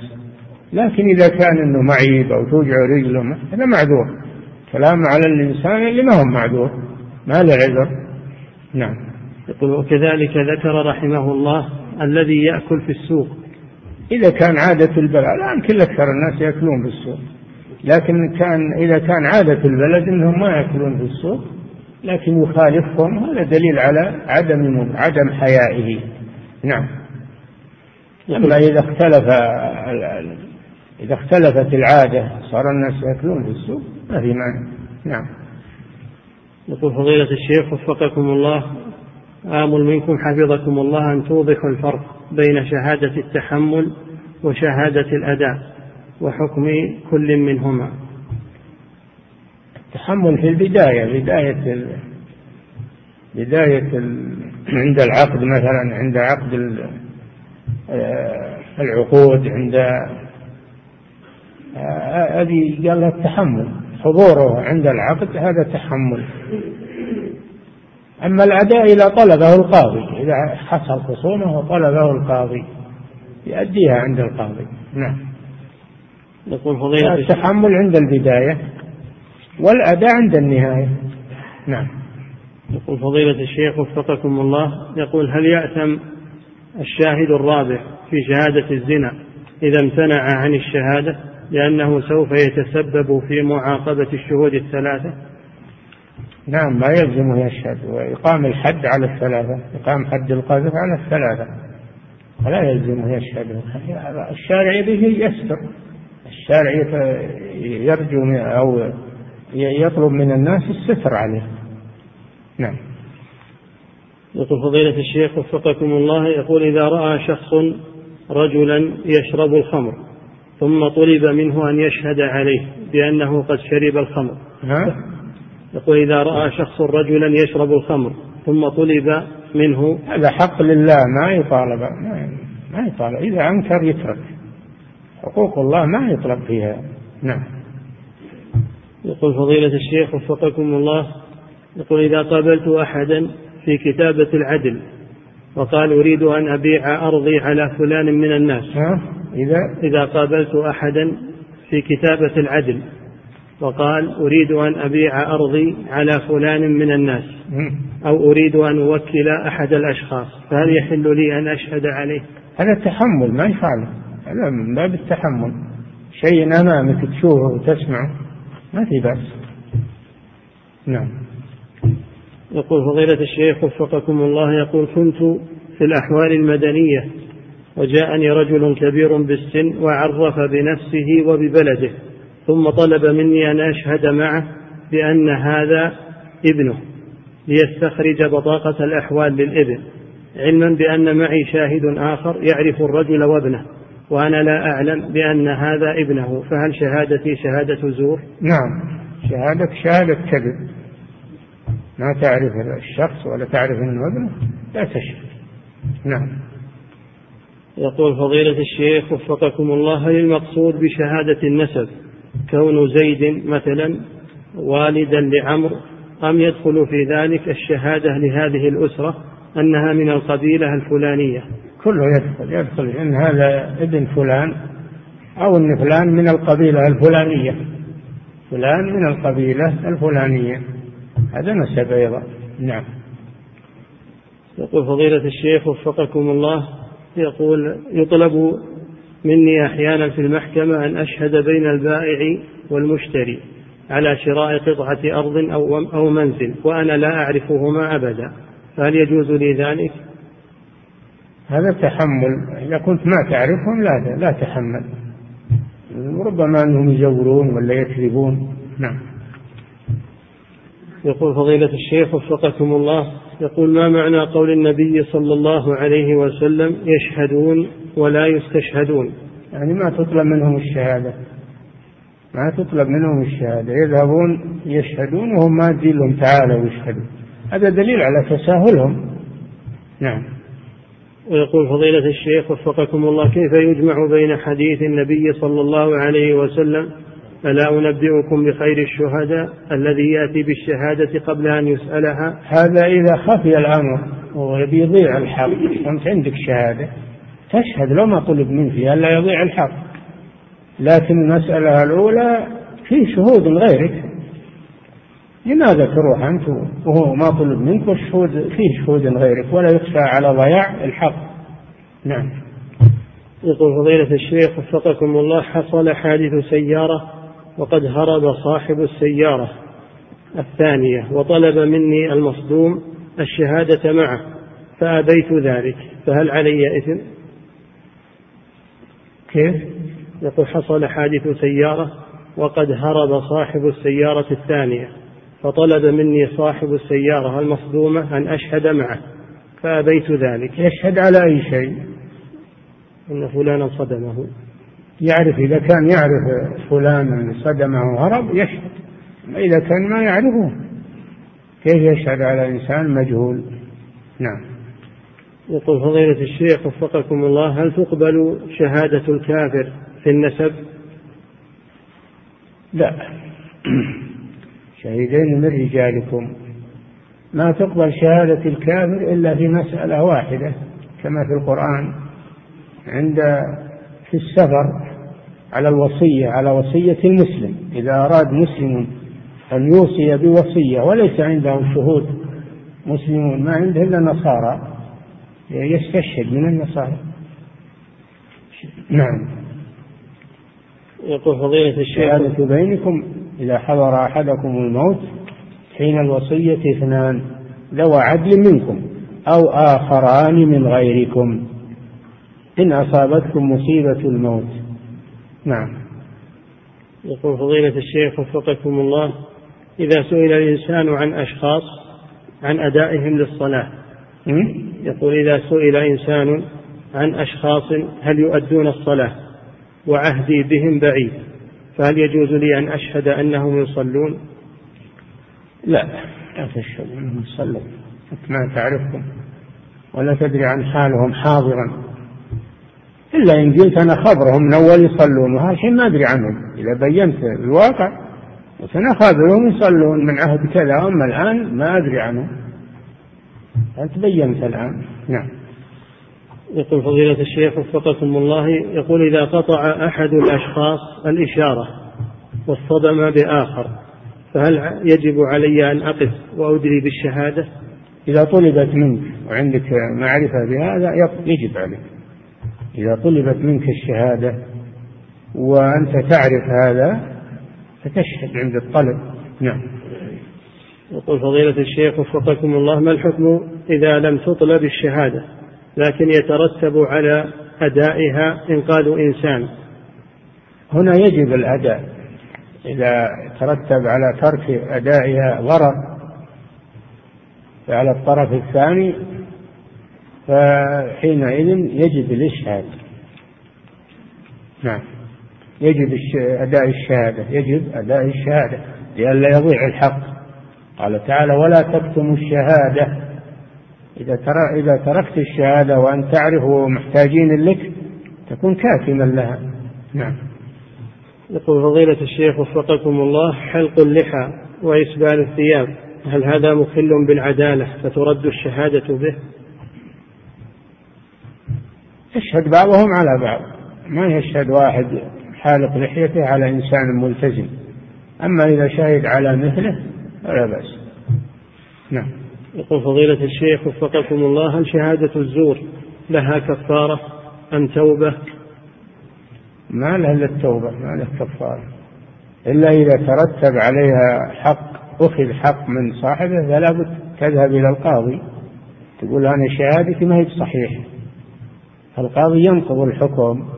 لكن إذا كان أنه معيب أو توجع رجله هذا معذور. كلام على الإنسان اللي ما هو معذور ما له عذر. نعم. يقول وكذلك ذكر رحمه الله الذي يأكل في السوق. إذا كان عادة البلاء الآن كل أكثر الناس يأكلون في السوق. لكن كان إذا كان عادة البلد أنهم ما يأكلون في السوق لكن يخالفهم هذا دليل على عدم عدم حيائه. نعم. أما إذا اختلف إذا اختلفت العادة صار الناس يأكلون في السوق ما في معنى نعم. يقول فضيلة الشيخ وفقكم الله آمل منكم حفظكم الله أن توضحوا الفرق بين شهادة التحمل وشهادة الأداء وحكم كل منهما. التحمل في البداية بداية ال... بداية ال... عند العقد مثلا عند عقد آه، العقود عند آه، هذه قال التحمل حضوره عند العقد هذا تحمل. أما الأداء إذا طلبه القاضي إذا حصل خصومه وطلبه القاضي يؤديها عند القاضي. نعم. يقول فضيلة التحمل عند البداية والأداء عند النهاية. نعم. يقول فضيلة الشيخ وفقكم الله يقول هل يأثم الشاهد الرابع في شهادة الزنا إذا امتنع عن الشهادة؟ لأنه سوف يتسبب في معاقبة الشهود الثلاثة. نعم ما يلزمه يشهد وإقام الحد على الثلاثة إقام حد القذف على الثلاثة. ولا يلزمه يشهد الشارع يبيه يستر. الشارع يرجو أو يطلب من الناس الستر عليه. نعم. يقول فضيلة الشيخ وفقكم الله يقول إذا رأى شخص رجلا يشرب الخمر ثم طلب منه أن يشهد عليه بأنه قد شرب الخمر. ها؟ يقول إذا رأى شخص رجلا يشرب الخمر ثم طلب منه هذا حق لله ما يطالب ما يطالب. إذا أنكر يترك. حقوق الله ما يطلب فيها. نعم. يقول فضيلة الشيخ وفقكم الله يقول إذا قابلت أحدا في كتابة العدل وقال أريد أن أبيع أرضي على فلان من الناس؟ إذا؟ إذا قابلت أحدا في كتابة العدل وقال أريد أن أبيع أرضي على فلان من الناس. أو أريد أن أوكل أحد الأشخاص. فهل يحل لي أن أشهد عليه؟ هذا تحمل ما يخالف. هذا من باب التحمل. شيء أمامك تشوفه وتسمعه ما في بأس. نعم. يقول فضيلة الشيخ وفقكم الله يقول كنت في الأحوال المدنية وجاءني رجل كبير بالسن وعرف بنفسه وببلده. ثم طلب مني أن أشهد معه بأن هذا ابنه ليستخرج بطاقة الأحوال للإبن علما بأن معي شاهد آخر يعرف الرجل وابنه وأنا لا أعلم بأن هذا ابنه فهل شهادتي شهادة زور؟ نعم شهادة شهادة كذب ما تعرف الشخص ولا تعرف أنه ابنه لا تشهد. نعم. يقول فضيلة الشيخ وفقكم الله هل المقصود بشهادة النسب. كون زيد مثلا والدا لعمر أم يدخل في ذلك الشهادة لهذه الأسرة أنها من القبيلة الفلانية؟ كله يدخل يدخل إن هذا ابن فلان أو أن فلان من القبيلة الفلانية. فلان من القبيلة الفلانية. هذا نسب أيضا. نعم. يقول فضيلة الشيخ وفقكم الله يقول يطلب مني أحيانا في المحكمة أن أشهد بين البائع والمشتري على شراء قطعة أرض أو أو منزل وأنا لا أعرفهما أبدا. فهل يجوز لي ذلك؟ هذا تحمل. إذا كنت ما تعرفهم لا لا تحمل. ربما أنهم يزورون ولا يكذبون. نعم. يقول فضيلة الشيخ وفقكم الله يقول ما معنى قول النبي صلى الله عليه وسلم يشهدون ولا يستشهدون؟ يعني ما تطلب منهم الشهادة. ما تطلب منهم الشهادة. يذهبون يشهدون وهم ما لهم تعالوا يشهدوا هذا دليل على تساهلهم. نعم. ويقول فضيلة الشيخ وفقكم الله كيف يجمع بين حديث النبي صلى الله عليه وسلم ألا أنبئكم بخير الشهداء الذي يأتي بالشهادة قبل أن يسألها؟ هذا إذا خفي الأمر ويبي يضيع الحق. وأنت عندك شهادة تشهد لو ما طلب منك ألا يضيع الحق. لكن المسألة الأولى في شهود غيرك. لماذا تروح أنت وهو ما طلب منك والشهود فيه شهود غيرك؟ ولا يخشى على ضياع الحق. نعم. يقول فضيلة الشيخ وفقكم الله حصل حادث سيارة وقد هرب صاحب السيارة الثانية وطلب مني المصدوم الشهادة معه فأبيت ذلك فهل علي إثم؟ كيف؟ يقول حصل حادث سيارة وقد هرب صاحب السيارة الثانية فطلب مني صاحب السيارة المصدومة أن أشهد معه فأبيت ذلك يشهد على أي شيء أن فلانا صدمه يعرف إذا كان يعرف فلان صدمه وهرب يشهد. إذا كان ما يعرفه كيف يشهد على إنسان مجهول؟ نعم. يقول فضيلة الشيخ وفقكم الله هل تقبل شهادة الكافر في النسب؟ لا. شهيدين من رجالكم. ما تقبل شهادة الكافر إلا في مسألة واحدة كما في القرآن عند في السفر على الوصية على وصية المسلم. إذا أراد مسلم أن يوصي بوصية وليس عنده شهود مسلمون ما عنده إلا نصارى يستشهد من النصارى. نعم. يقول فضيلة الشيخ. بينكم إذا حضر أحدكم الموت حين الوصية اثنان ذوى عدل منكم أو آخران من غيركم. إن أصابتكم مصيبة الموت. نعم. يقول فضيلة الشيخ وفقكم الله إذا سئل الإنسان عن أشخاص عن أدائهم للصلاة يقول إذا سئل إنسان عن أشخاص هل يؤدون الصلاة وعهدي بهم بعيد فهل يجوز لي أن أشهد أنهم يصلون؟ لا لا تشهد أنهم يصلون ما تعرفهم ولا تدري عن حالهم حاضرا. إلا إن قلت أنا خبرهم من أول يصلون. الحين ما أدري عنهم. إذا بينت الواقع قلت أنا خبرهم يصلون. من عهد كذا أما الآن ما أدري عنهم. أنت بينت الآن؟ نعم. يقول فضيلة الشيخ وفقكم الله يقول إذا قطع أحد الأشخاص الإشارة واصطدم بآخر فهل يجب علي أن أقف وأدري بالشهادة؟ إذا طلبت منك وعندك معرفة بهذا يجب عليك. إذا طلبت منك الشهادة وأنت تعرف هذا فتشهد عند الطلب. نعم. يقول فضيلة الشيخ وفقكم الله ما الحكم إذا لم تطلب الشهادة لكن يترتب على أدائها إنقاذ إنسان؟ هنا يجب الأداء. إذا ترتب على ترك أدائها ضرر على الطرف الثاني فحينئذ يجب الإشهاد. نعم. يجب أداء الشهادة. يجب أداء الشهادة لئلا يضيع الحق. قال تعالى ولا تكتموا الشهادة. إذا ترى إذا تركت الشهادة وأن تعرف محتاجين لك تكون كاتما لها. نعم. يقول فضيلة الشيخ وفقكم الله حلق اللحى وإسبال الثياب هل هذا مخل بالعدالة فترد الشهادة به؟ يشهد بعضهم على بعض. ما يشهد واحد حالق لحيته على إنسان ملتزم. أما إذا شهد على مثله فلا بأس. نعم. يقول فضيلة الشيخ وفقكم الله هل شهادة الزور لها إلا إذا ترتب عليها حق أخذ حق من صاحبه فلا بد تذهب إلى القاضي. تقول أنا شهادتي ما هي بصحيح. القاضي ينقض الحكم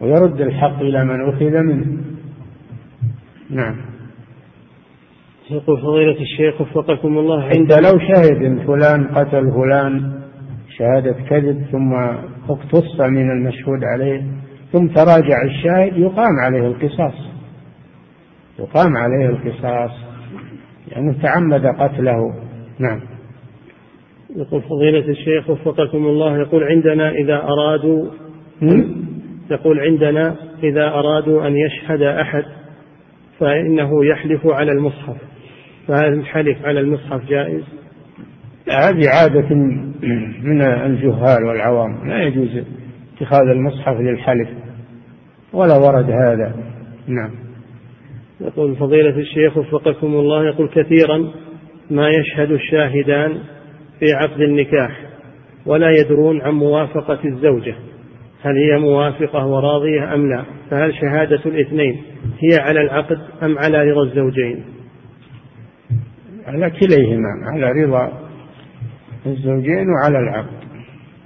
ويرد الحق إلى من أخذ منه. نعم. يقول فضيلة الشيخ وفقكم الله. عند لو شهد فلان قتل فلان شهادة كذب ثم اقتص من المشهود عليه ثم تراجع الشاهد يقام عليه القصاص. يقام عليه القصاص لأنه يعني تعمد قتله. نعم. يقول فضيلة الشيخ وفقكم الله يقول عندنا إذا أرادوا يقول عندنا إذا أرادوا أن يشهد أحد فإنه يحلف على المصحف. فهل الحلف على المصحف جائز؟ هذه عادة من الجهال والعوام. لا يجوز اتخاذ المصحف للحلف. ولا ورد هذا. نعم. يقول فضيلة الشيخ وفقكم الله يقول كثيرا ما يشهد الشاهدان في عقد النكاح ولا يدرون عن موافقة الزوجة هل هي موافقة وراضية أم لا؟ فهل شهادة الاثنين هي على العقد أم على رضا الزوجين؟ على كليهما على رضا الزوجين وعلى العقد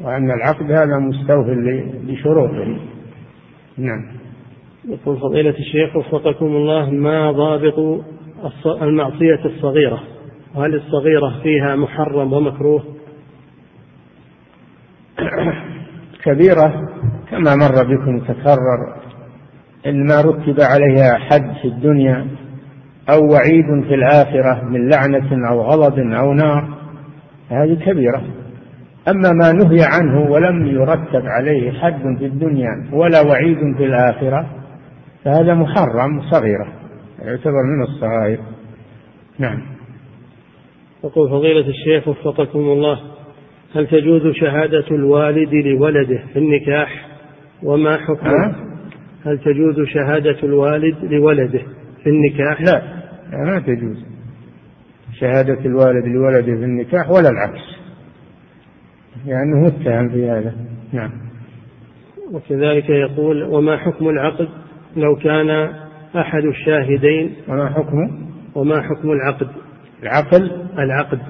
وأن العقد هذا مستوفي لشروطه. نعم. يقول فضيلة الشيخ وفقكم الله ما ضابط المعصية الصغيرة؟ وهل الصغيرة فيها محرم ومكروه؟ كبيرة كما مر بكم تكرر إن ما رتب عليها حد في الدنيا أو وعيد في الآخرة من لعنة أو غضب أو نار هذه كبيرة. أما ما نهي عنه ولم يرتب عليه حد في الدنيا ولا وعيد في الآخرة فهذا محرم صغيرة يعتبر من الصغائر. نعم. يقول فضيلة الشيخ وفقكم الله هل تجوز شهادة الوالد لولده في النكاح؟ وما حكم؟ هل تجوز شهادة الوالد لولده في النكاح؟ لا لا تجوز شهادة الوالد لولده في النكاح ولا العكس. لأنه يعني متهم في هذا. نعم. وكذلك يقول وما حكم العقد؟ لو كان أحد الشاهدين. وما حكمه؟ وما حكم العقد؟ العقل. العقد.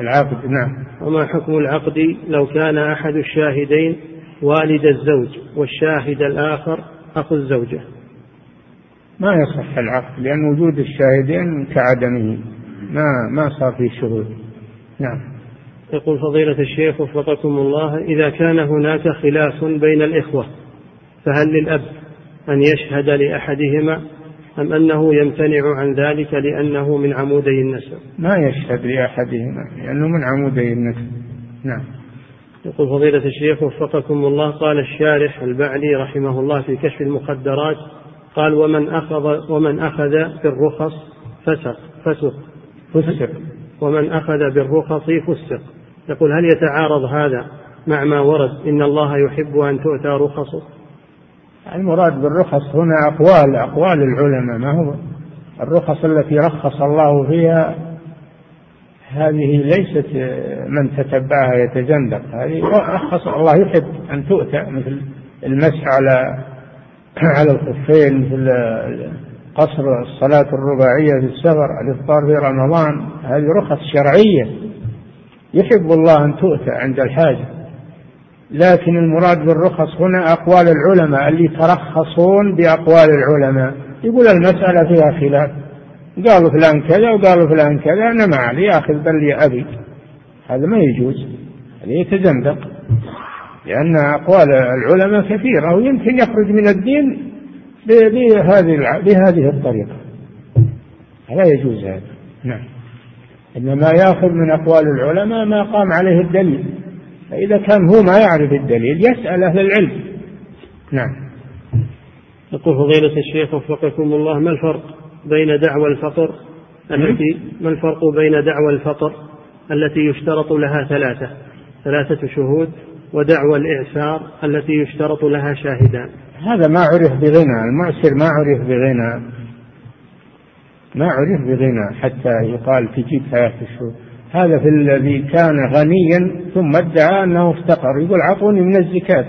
العقد نعم. وما حكم العقد لو كان أحد الشاهدين والد الزوج والشاهد الآخر أخو الزوجة؟ ما يصح العقد لأن وجود الشاهدين كعدمه. ما ما صار فيه شهود. نعم. يقول فضيلة الشيخ وفقكم الله إذا كان هناك خلاف بين الإخوة فهل للأب أن يشهد لأحدهما أم أنه يمتنع عن ذلك لأنه من عمودي النسب؟ ما يشهد لأحدهما لأنه من عمودي النسب. نعم. يقول فضيلة الشيخ وفقكم الله قال الشارح البعلي رحمه الله في كشف المخدرات قال ومن أخذ ومن أخذ بالرخص فسق فسق. فسق. ومن أخذ بالرخص فسق. يقول هل يتعارض هذا مع ما ورد إن الله يحب أن تؤتى رخصه؟ المراد بالرخص هنا أقوال أقوال العلماء ما هو؟ الرخص التي رخص الله فيها هذه ليست من تتبعها يتزندق هذه رخص الله يحب أن تؤتى مثل المسح على على الخفين مثل قصر الصلاة الرباعية في السفر الإفطار في رمضان. هذه رخص شرعية. يحب الله أن تؤتى عند الحاجة. لكن المراد بالرخص هنا أقوال العلماء اللي ترخصون بأقوال العلماء. يقول المسألة فيها خلاف. قالوا فلان كذا وقالوا فلان كذا أنا ما علي آخذ بل أبي. هذا ما يجوز. هذا يتزندق. لأن أقوال العلماء كثيرة ويمكن يخرج من الدين بهذه بهذه الطريقة. لا يجوز هذا. نعم. إنما يأخذ من أقوال العلماء ما قام عليه الدليل. فإذا كان هو ما يعرف الدليل يسأل أهل العلم. نعم. يقول فضيلة الشيخ وفقكم الله ما الفرق بين دعوى الفطر التي ما الفرق بين دعوى الفطر التي يشترط لها ثلاثة ثلاثة شهود ودعوى الإعسار التي يشترط لها شاهدان؟ هذا ما عرف بغنى المعسر ما عرف بغنى. ما عرف بغنى حتى يقال تجيب ثلاثة شهور هذا في الذي كان غنيا ثم ادعى أنه افتقر. يقول اعطوني من الزكاة.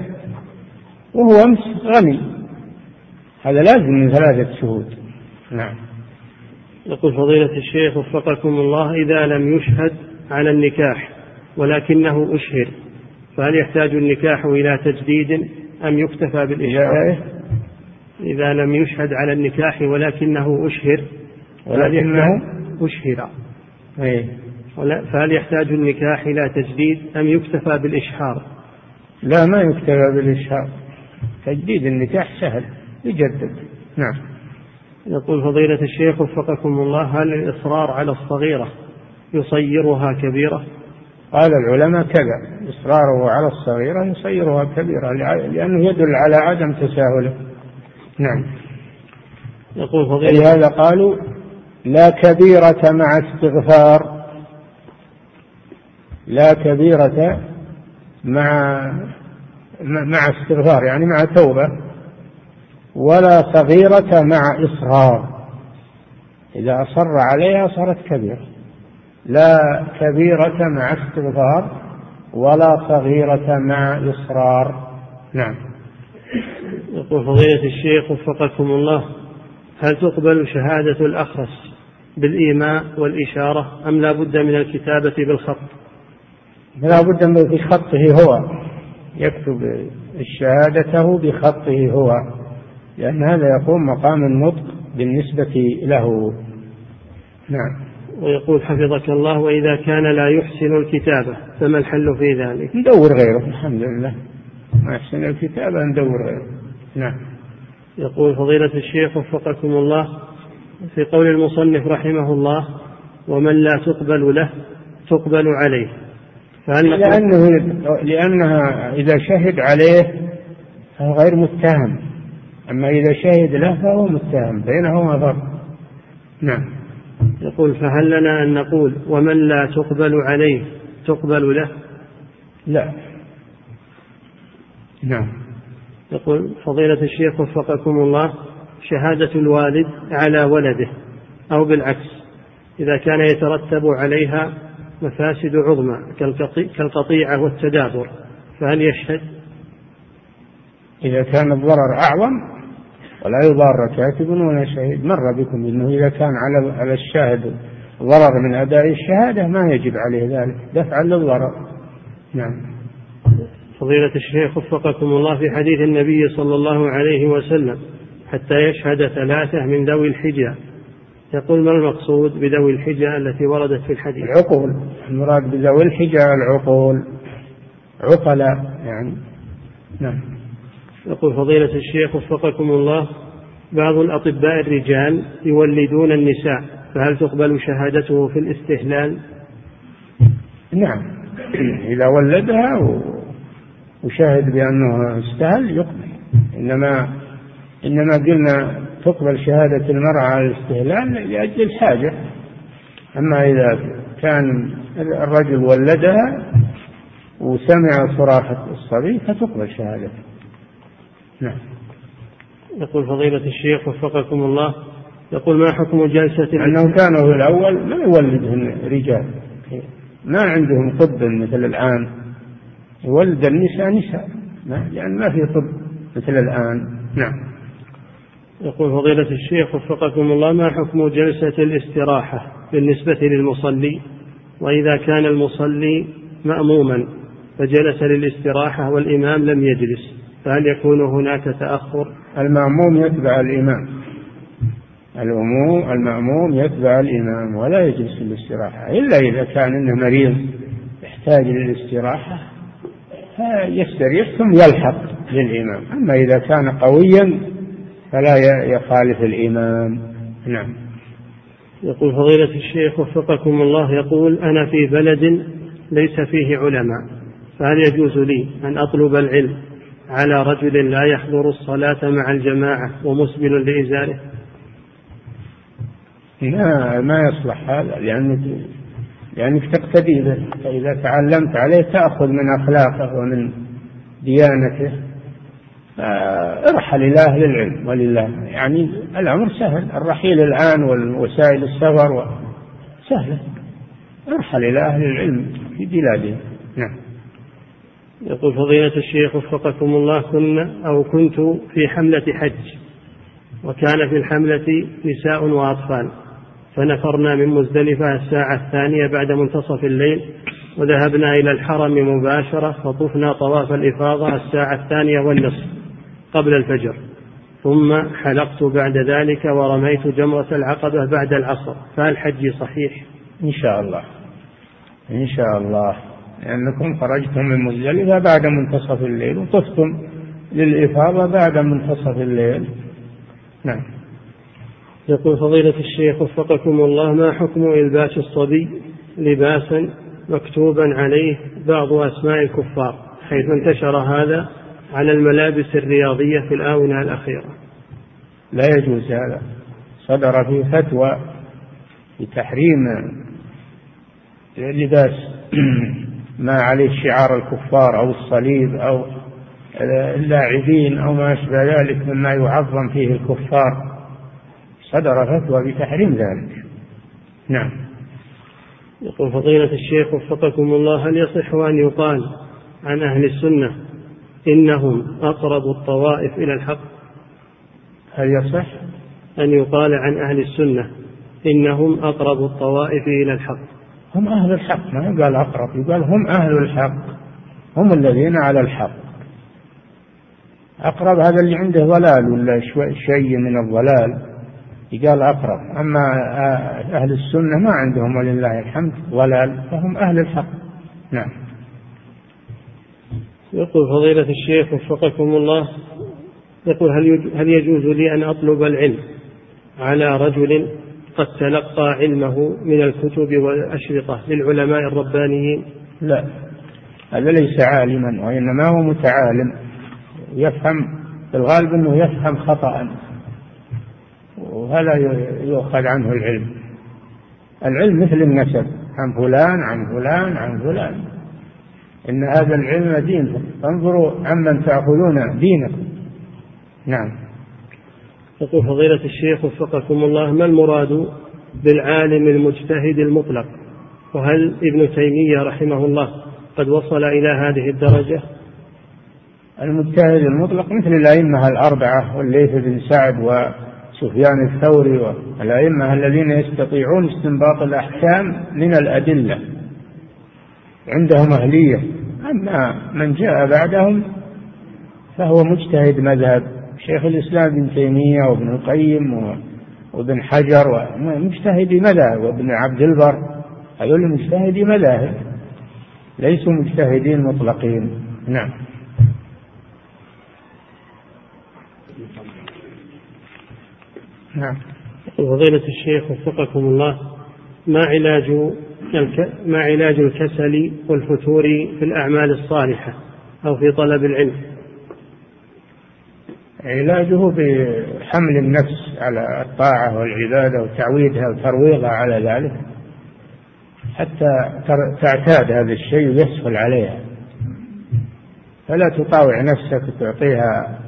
وهو أمس غني. هذا لازم من ثلاثة شهود. نعم. يقول فضيلة الشيخ وفقكم الله إذا لم يشهد على النكاح ولكنه أشهر فهل يحتاج النكاح إلى تجديد أم يكتفى بالإشهار؟ إذا لم يشهد على النكاح ولكنه أشهر ولكنه؟ أشهر؟ إيه؟ فهل يحتاج النكاح إلى تجديد أم يكتفى بالإشهار؟ لا ما يكتفى بالإشهار. تجديد النكاح سهل يجدد. نعم. يقول فضيلة الشيخ وفقكم الله هل الإصرار على الصغيرة يصيرها كبيرة؟ قال العلماء كذا إصراره على الصغيرة يصيرها كبيرة لأنه يدل على عدم تساهله. نعم. يقول فضيلة لهذا قالوا لا كبيرة مع استغفار. لا كبيرة مع مع استغفار يعني مع توبة ولا صغيرة مع إصرار إذا أصر عليها صارت كبيرة. لا كبيرة مع استغفار ولا صغيرة مع إصرار. نعم. يقول فضيلة الشيخ وفقكم الله هل تقبل شهادة الأخرس بالإيماء والإشارة أم لا بد من الكتابة بالخط؟ لا بد من بخطه هو. يكتب شهادته بخطه هو. لأن هذا يقوم مقام النطق بالنسبة له. نعم. ويقول حفظك الله وإذا كان لا يحسن الكتابة فما الحل في ذلك؟ ندور غيره الحمد لله. ما يحسن الكتابة ندور غيره. نعم. يقول فضيلة الشيخ وفقكم الله في قول المصنف رحمه الله ومن لا تقبل له تقبل عليه. لأنه لأنها إذا شهد عليه فهو غير متهم. أما إذا شهد له فهو متهم بينهما فرق. نعم. يقول فهل لنا أن نقول ومن لا تقبل عليه تقبل له؟ لا. نعم. يقول فضيلة الشيخ وفقكم الله شهادة الوالد على ولده أو بالعكس إذا كان يترتب عليها مفاسد عظمى كالقطيعة والتدابر فهل يشهد؟ إذا كان الضرر أعظم ولا يضار كاتب ولا شهيد مر بكم إنه إذا كان على على الشاهد ضرر من أداء الشهادة ما يجب عليه ذلك دفعا للضرر. نعم. فضيلة الشيخ وفقكم الله في حديث النبي صلى الله عليه وسلم حتى يشهد ثلاثة من ذوي الحجة. يقول ما المقصود بذوي الحجة التي وردت في الحديث؟ العقول. المراد بذوي الحجة العقول. عقلاء يعني. نعم. يقول فضيلة الشيخ وفقكم الله بعض الأطباء الرجال يولدون النساء فهل تقبل شهادته في الاستهلال؟ نعم. إذا ولدها وشاهد بأنه استهل يقبل. إنما إنما قلنا تقبل شهادة المرأة على الاستهلال لأجل الحاجة أما إذا كان الرجل ولدها وسمع صراخة الصبي فتقبل شهادته. نعم. يقول فضيلة الشيخ وفقكم الله يقول ما حكم جلسة أنهم كانوا في الأول ما يولدهن رجال. ما عندهم طب مثل الآن. يولد النساء نساء. لأن ما في طب مثل الآن. نعم. يقول فضيلة الشيخ وفقكم الله ما حكم جلسة الاستراحة بالنسبة للمصلي؟ وإذا كان المصلي مأموما فجلس للاستراحة والإمام لم يجلس فهل يكون هناك تأخر؟ المأموم يتبع الإمام. الأموم المأموم يتبع الإمام ولا يجلس للاستراحة إلا إذا كان إنه مريض يحتاج للاستراحة فيستريح ثم يلحق للإمام أما إذا كان قويا فلا يخالف الإمام نعم. يقول فضيلة الشيخ وفقكم الله يقول أنا في بلد ليس فيه علماء فهل يجوز لي أن أطلب العلم على رجل لا يحضر الصلاة مع الجماعة ومسبل لإزاره؟ لا ما يصلح هذا لأنك لأنك تقتدي به. فإذا تعلمت عليه تأخذ من أخلاقه ومن ديانته. ارحل إلى أهل العلم ولله يعني الأمر سهل الرحيل الآن والوسائل السفر سهلة. ارحل إلى أهل العلم في بلادهم نعم. يقول فضيلة الشيخ وفقكم الله كنا أو كنت في حملة حج وكان في الحملة نساء وأطفال فنفرنا من مزدلفة الساعة الثانية بعد منتصف الليل وذهبنا إلى الحرم مباشرة فطفنا طواف الإفاضة الساعة الثانية والنصف. قبل الفجر. ثم حلقت بعد ذلك ورميت جمرة العقبة بعد العصر. فهل حجي صحيح؟ إن شاء الله. إن شاء الله. لأنكم خرجتم من مزدلفة بعد منتصف الليل وطفتم للإفاضة بعد منتصف الليل. نعم. يقول فضيلة الشيخ وفقكم الله ما حكم إلباس الصبي لباسا مكتوبا عليه بعض أسماء الكفار؟ حيث انتشر هذا على الملابس الرياضية في الآونة الأخيرة. لا يجوز هذا. صدر في فتوى بتحريم لباس ما عليه شعار الكفار أو الصليب أو اللاعبين أو ما أشبه ذلك مما يعظم فيه الكفار. صدر فتوى بتحريم ذلك. نعم. يقول فضيلة الشيخ وفقكم الله هل يصح أن يقال عن أهل السنة إنهم أقرب الطوائف إلى الحق. هل يصح؟ أن يقال عن أهل السنة إنهم أقرب الطوائف إلى الحق. هم أهل الحق ما يقال أقرب يقال هم أهل الحق هم الذين على الحق. أقرب هذا اللي عنده ضلال ولا شيء من الضلال؟ يقال أقرب. أما أهل السنة ما عندهم ولله الحمد ضلال فهم أهل الحق. نعم. يقول فضيلة الشيخ وفقكم الله يقول هل هل يجوز لي أن أطلب العلم على رجل قد تلقى علمه من الكتب والأشرطة للعلماء الربانيين؟ لا هذا ليس عالما وإنما هو متعالم يفهم في الغالب أنه يفهم خطأ وهذا يؤخذ عنه العلم. العلم مثل النسب عن فلان عن فلان عن فلان. إن هذا العلم دين فانظروا عمن تأخذون دينكم. نعم. يقول فضيلة الشيخ وفقكم الله ما المراد بالعالم المجتهد المطلق؟ وهل ابن تيمية رحمه الله قد وصل إلى هذه الدرجة؟ المجتهد المطلق مثل الأئمة الأربعة والليث بن سعد وسفيان الثوري والأئمة الذين يستطيعون استنباط الأحكام من الأدلة. عندهم أهلية. أما من جاء بعدهم فهو مجتهد مذهب. شيخ الإسلام ابن تيمية وابن القيم وابن حجر مجتهدي مذاهب وابن عبد البر. هذول مجتهدي مذاهب. ليسوا مجتهدين مطلقين. نعم. نعم. فضيلة الشيخ وفقكم الله ما علاج ما علاج الكسل والفتور في الأعمال الصالحة أو في طلب العلم. علاجه بحمل النفس على الطاعة والعبادة وتعويدها وترويضها على ذلك حتى تعتاد هذا الشيء ويسهل عليها. فلا تطاوع نفسك وتعطيها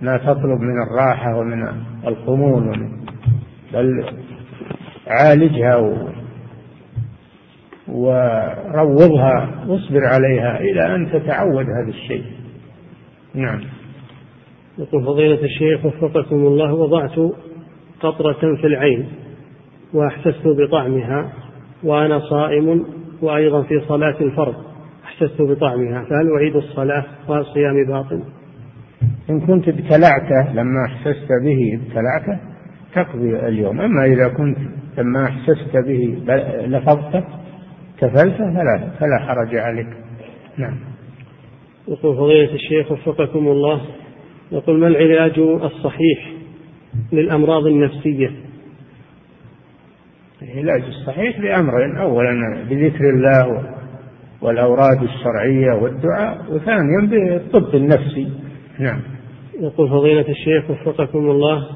ما تطلب من الراحة ومن الخمول بل عالجها وروضها واصبر عليها إلى أن تتعود هذا الشيء. نعم. يقول فضيلة الشيخ وفقكم الله وضعت قطرة في العين وأحسست بطعمها وأنا صائم وأيضا في صلاة الفرض أحسست بطعمها فهل أعيد الصلاة والصيام باطل؟ إن كنت ابتلعته لما أحسست به ابتلعته تقضي اليوم. أما إذا كنت لما أحسست به لفظته كفلته فلا فلا حرج عليك. نعم. يقول فضيلة الشيخ وفقكم الله. يقول ما العلاج الصحيح للأمراض النفسية؟ العلاج الصحيح بأمرين. أولا بذكر الله والأوراد الشرعية والدعاء وثانيا بالطب النفسي. نعم. يقول فضيلة الشيخ وفقكم الله.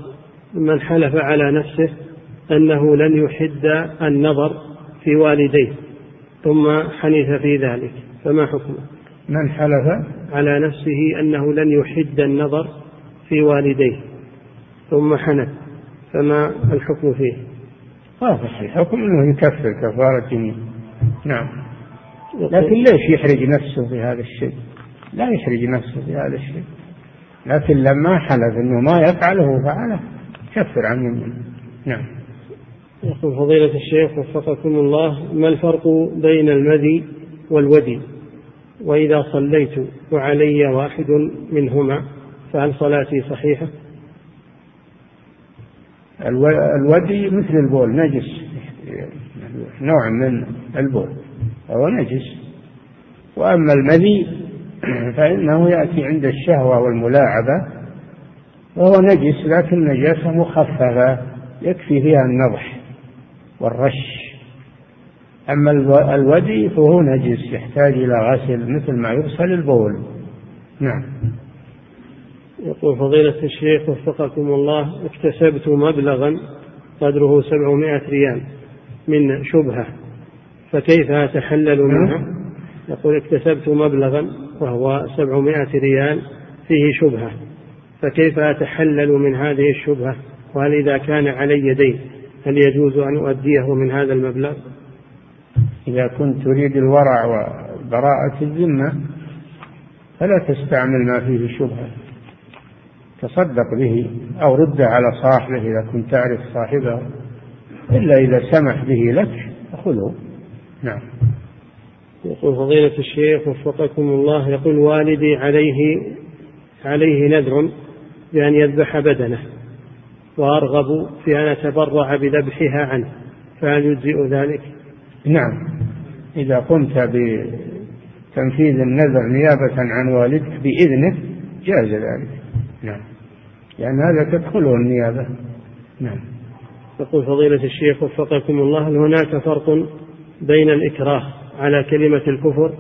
من حلف على نفسه أنه لن يحد النظر في والديه. ثم حنث في ذلك فما حكمه؟ من حلف؟ على نفسه أنه لن يحد النظر في والديه ثم حنث فما الحكم فيه؟ واضح الحكم أنه يكفر كفارة يمين نعم. لكن ليش يحرج نفسه في هذا الشيء؟ لا يحرج نفسه في هذا الشيء. لكن لما حلف أنه ما يفعله فعله كفر عن يمينه نعم. يقول فضيلة الشيخ وفقكم الله ما الفرق بين المذي والودي؟ وإذا صليت وعلي واحد منهما فهل صلاتي صحيحة؟ الودي مثل البول نجس. نوع من البول هو نجس. وأما المذي فإنه يأتي عند الشهوة والملاعبة وهو نجس لكن نجاسة مخففة يكفي فيها النضح. والرش. أما الودي فهو نجس يحتاج إلى غسل مثل ما يغسل البول. نعم. يقول فضيلة الشيخ وفقكم الله اكتسبت مبلغا قدره سبعمائة ريال من شبهة فكيف أتحلل منها؟ نعم. يقول اكتسبت مبلغا وهو سبعمائة ريال فيه شبهة فكيف أتحلل من هذه الشبهة؟ وهل إذا كان علي دين؟ هل يجوز أن أؤديه من هذا المبلغ؟ إذا كنت تريد الورع وبراءة الذمة فلا تستعمل ما فيه شبهة. تصدق به أو رده على صاحبه إذا كنت تعرف صاحبه إلا إذا سمح به لك خذه. نعم. يقول فضيلة الشيخ وفقكم الله يقول والدي عليه عليه نذر بأن يذبح بدنه. وأرغب في أن أتبرع بذبحها عنه فهل يجزئ ذلك؟ نعم. إذا قمت بتنفيذ النذر نيابة عن والدك بإذنه جاز ذلك. نعم. لأن هذا تدخله النيابة. نعم. يقول فضيلة الشيخ وفقكم الله هل هناك فرق بين الإكراه على كلمة الكفر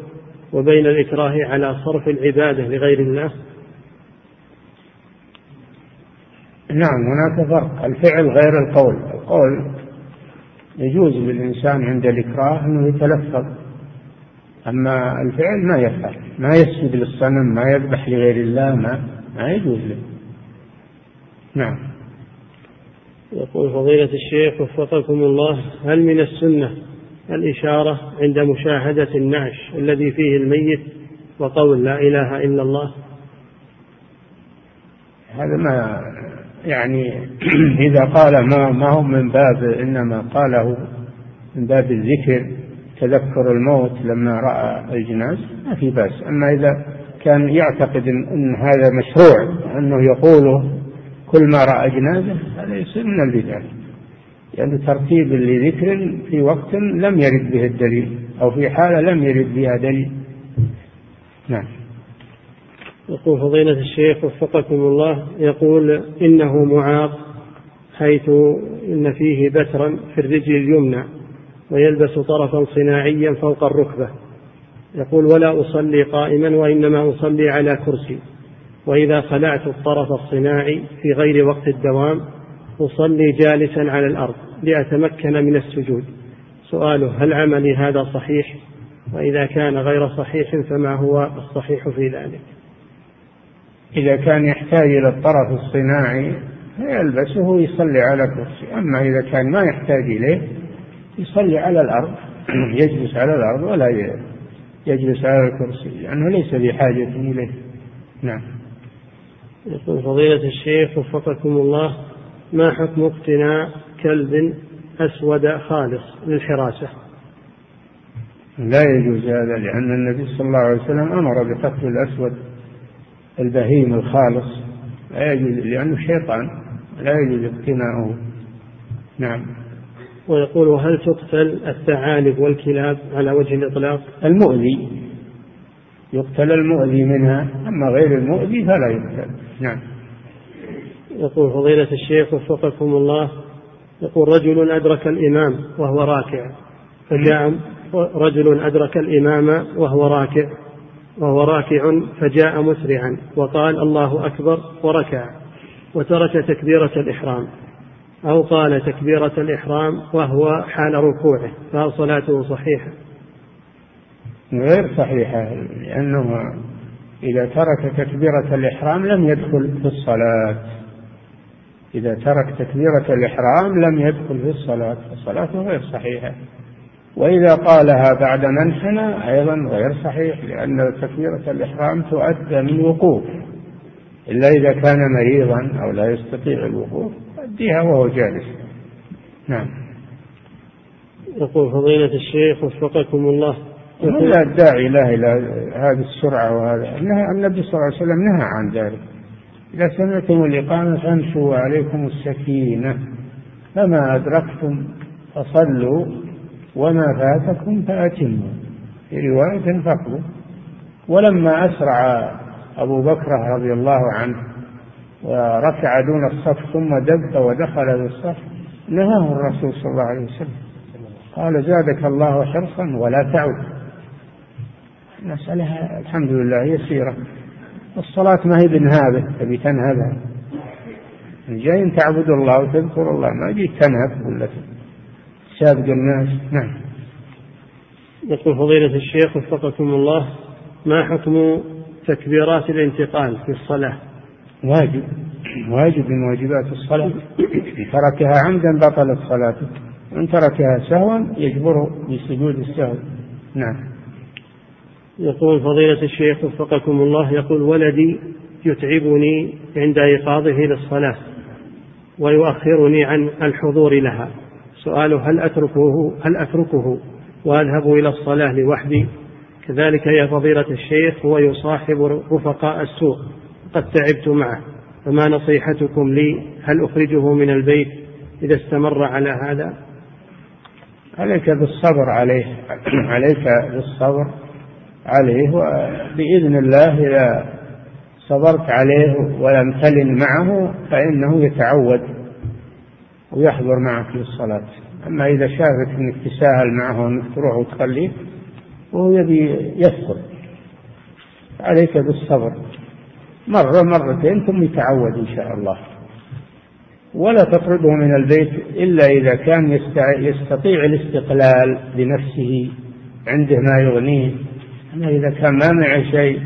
وبين الإكراه على صرف العبادة لغير الله؟ نعم هناك فرق. الفعل غير القول. القول يجوز للإنسان عند الإكراه أنه يتلفظ. أما الفعل ما يفعل. ما يسجد للصنم ما يذبح لغير الله ما ما يجوز له. نعم. يقول فضيلة الشيخ وفقكم الله هل من السنة الإشارة عند مشاهدة النعش الذي فيه الميت وقول لا إله إلا الله؟ هذا ما يعني إذا قال ما ما هو من باب إنما قاله من باب الذكر تذكر الموت لما رأى الجناز ما في بأس. أما إذا كان يعتقد إن هذا مشروع أنه يقوله كل ما رأى جنازة هذا يصير من البدع. يعني ترتيب لذكر في وقت لم يرد به الدليل أو في حالة لم يرد بها دليل. نعم. يقول فضيلة الشيخ وفقكم الله يقول إنه معاق حيث إن فيه بترا في الرجل اليمنى ويلبس طرفا صناعيا فوق الركبة. يقول ولا أصلي قائما وإنما أصلي على كرسي. وإذا خلعت الطرف الصناعي في غير وقت الدوام أصلي جالسا على الأرض لأتمكن من السجود. سؤاله هل عملي هذا صحيح؟ وإذا كان غير صحيح فما هو الصحيح في ذلك؟ إذا كان يحتاج إلى الطرف الصناعي يلبسه ويصلي على كرسي. أما إذا كان ما يحتاج إليه يصلي على الأرض. يجلس على الأرض ولا يجلس على الكرسي لأنه ليس بحاجة إليه. نعم. يقول فضيلة الشيخ وفقكم الله ما حكم اقتناء كلب أسود خالص للحراسة؟ لا يجوز هذا لأن النبي صلى الله عليه وسلم أمر بقتل الأسود. البهيم الخالص لا يجوز لأنه شيطان لا يجوز اقتناؤه. نعم. ويقول هل تقتل الثعالب والكلاب على وجه الإطلاق؟ المؤذي. يقتل المؤذي منها أما غير المؤذي فلا يقتل. نعم. يقول فضيلة الشيخ وفقكم الله يقول رجل أدرك الإمام وهو راكع فجاء رجل أدرك الإمام وهو راكع وهو راكع فجاء مسرعا وقال الله أكبر وركع وترك تكبيرة الإحرام أو قال تكبيرة الإحرام وهو حال ركوعه فهل صلاته صحيحة؟ غير صحيحة لأنه إذا ترك تكبيرة الإحرام لم يدخل في الصلاة إذا ترك تكبيرة الإحرام لم يدخل في الصلاة فصلاته غير صحيحة وإذا قالها بعد منحنى أيضا غير صحيح لأن تكبيرة الإحرام تؤدى من وقوف. إلا إذا كان مريضا أو لا يستطيع الوقوف يؤديها وهو جالس. نعم. يقول فضيلة الشيخ وفقكم الله. لا الداعي له إلى هذه السرعة وهذا. النبي صلى الله عليه وسلم نهى عن ذلك. إذا سمعتم الإقامة فامشوا عليكم السكينة. فما أدركتم فصلوا. وما فاتكم فأتموا. في رواية فقدوا ولما أسرع أبو بكر رضي الله عنه وركع دون الصف ثم دب ودخل في الصف نهاه الرسول صلى الله عليه وسلم. قال زادك الله حرصا ولا تعد. المسألة الحمد لله يسيرة الصلاة ما هي بنهابة تبي تنهبها جاي تعبد الله وتذكر الله ما جيت تنهب ولا تسابق الناس نعم يقول فضيلة الشيخ وفقكم الله ما حكم تكبيرات الانتقال في الصلاة؟ واجب واجب من واجبات الصلاة. إن تركها عمدا بطلت صلاته وإن تركها سهوا يجبره بسجود السهو. نعم. يقول فضيلة الشيخ وفقكم الله يقول ولدي يتعبني عند إيقاظه للصلاة ويؤخرني عن الحضور لها. سؤاله هل أتركه هل أتركه وأذهب إلى الصلاة لوحدي؟ كذلك يا فضيلة الشيخ هو يصاحب رفقاء السوق قد تعبت معه فما نصيحتكم لي؟ هل أخرجه من البيت إذا استمر على هذا؟ عليك بالصبر عليه عليك بالصبر عليه وبإذن الله إذا صبرت عليه ولم تلن معه فإنه يتعود. ويحضر معك في الصلاة أما إذا شافك أنك تساهل معه وأنك تروح وتخليه وهو يبي يدخل عليك بالصبر. مرة مرتين ثم يتعود إن شاء الله. ولا تطرده من البيت إلا إذا كان يستطيع الاستقلال بنفسه عنده ما يغنيه. أما إذا كان ما معه شيء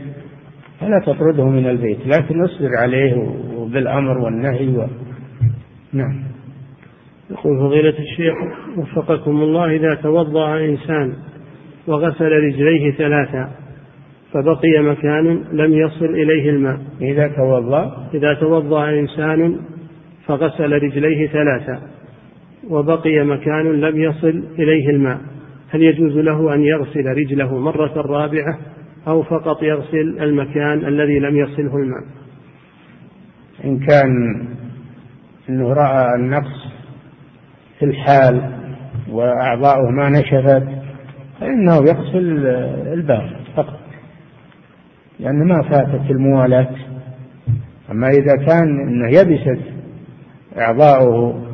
فلا تطرده من البيت. لكن اصبر عليه بالأمر والنهي و... نعم. يقول فضيلة الشيخ وفقكم الله إذا توضأ إنسان وغسل رجليه ثلاثا فبقي مكان لم يصل إليه الماء. إذا توضأ؟ إذا توضأ إنسان فغسل رجليه ثلاثا وبقي مكان لم يصل إليه الماء. هل يجوز له أن يغسل رجله مرة رابعة أو فقط يغسل المكان الذي لم يصله الماء؟ إن كان أنه رأى النقص في الحال وأعضاؤه ما نشفت فإنه يغسل الباقي فقط لأن ما فاتت الموالاة أما إذا كان أنه يبست أعضاؤه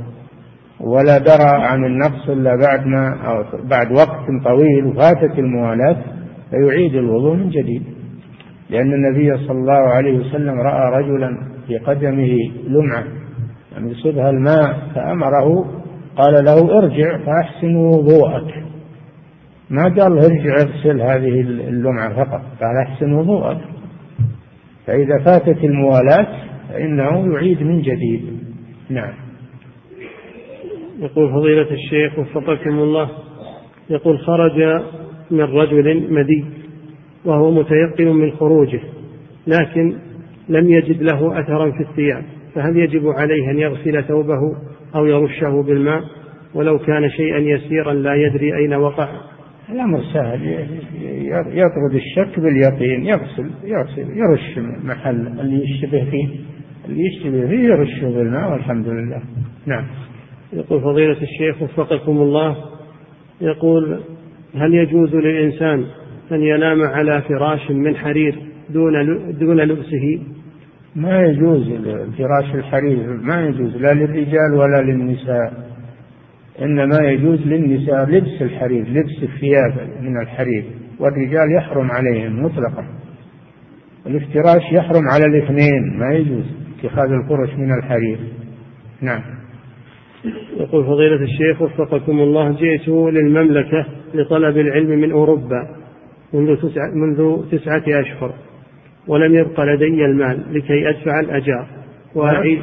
ولا درى عن النقص إلا بعد ما أو بعد وقت طويل وفاتت الموالاة فيعيد الوضوء من جديد. لأن النبي صلى الله عليه وسلم رأى رجلا في قدمه لمعة يعني يصيبها الماء فأمره قال له ارجع فأحسن وضوءك. ما قال ارجع اغسل هذه اللمعة فقط قال أحسن وضوءك. فإذا فاتت الموالاة فإنه يعيد من جديد. نعم. يقول فضيلة الشيخ وفقكم الله يقول خرج من رجل مدي وهو متيقن من خروجه لكن لم يجد له أثرا في الثياب فهل يجب عليه أن يغسل ثوبه؟ أو يرشه بالماء ولو كان شيئا يسيرا لا يدري أين وقع. الأمر سهل. يطرد الشك باليقين يغسل يغسل يرش محل اللي يشتبه فيه اللي يشتبه فيه يرشه بالماء والحمد لله. نعم. يقول فضيلة الشيخ وفقكم الله يقول هل يجوز للإنسان أن ينام على فراش من حرير دون دون لبسه؟ ما يجوز فراش الحرير ما يجوز لا للرجال ولا للنساء. إنما يجوز للنساء لبس الحرير لبس الثياب من الحرير والرجال يحرم عليهم مطلقا. الافتراش يحرم على الاثنين ما يجوز اتخاذ الفرش من الحرير. نعم. يقول فضيلة الشيخ وفقكم الله جئت للمملكة لطلب العلم من أوروبا منذ تسعة, منذ تسعة أشهر. ولم يبق لدي المال لكي أدفع الأجار. وأعيد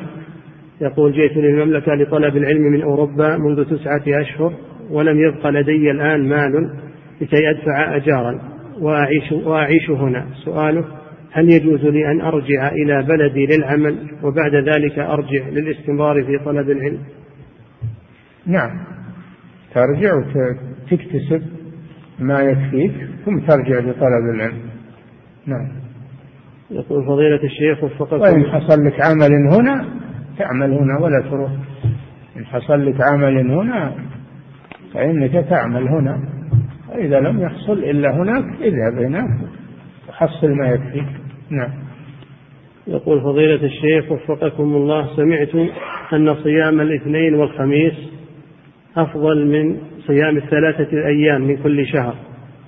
يقول جئت للمملكة لطلب العلم من أوروبا منذ تسعة أشهر ولم يبق لدي الآن مال لكي أدفع أجارا. وأعيش, وأعيش هنا. سؤاله هل يجوز لي أن أرجع إلى بلدي للعمل وبعد ذلك أرجع للاستمرار في طلب العلم؟ نعم. ترجع وتكتسب ما يكفيك ثم ترجع لطلب العلم. نعم. يقول فضيلة الشيخ وفقكم. وإن حصل لك عمل هنا تعمل هنا ولا تروح. إن حصل لك عمل هنا فإنك تعمل هنا. وإذا لم يحصل إلا هناك اذهب هناك وحصل ما يكفيك. نعم. يقول فضيلة الشيخ وفقكم الله سمعت أن صيام الاثنين والخميس أفضل من صيام الثلاثة الأيام من كل شهر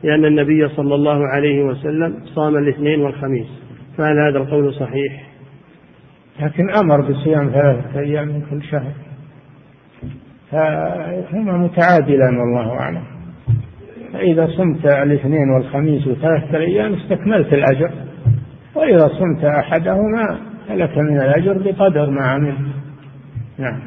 لأن النبي صلى الله عليه وسلم صام الاثنين والخميس. فهل هذا القول صحيح؟ لكن أمر بصيام ثلاثة أيام من كل شهر. فهما متعادلان والله أعلم. فإذا صمت الاثنين والخميس وثلاثة أيام استكملت الأجر. وإذا صمت أحدهما فلك من الأجر بقدر ما عملت نعم.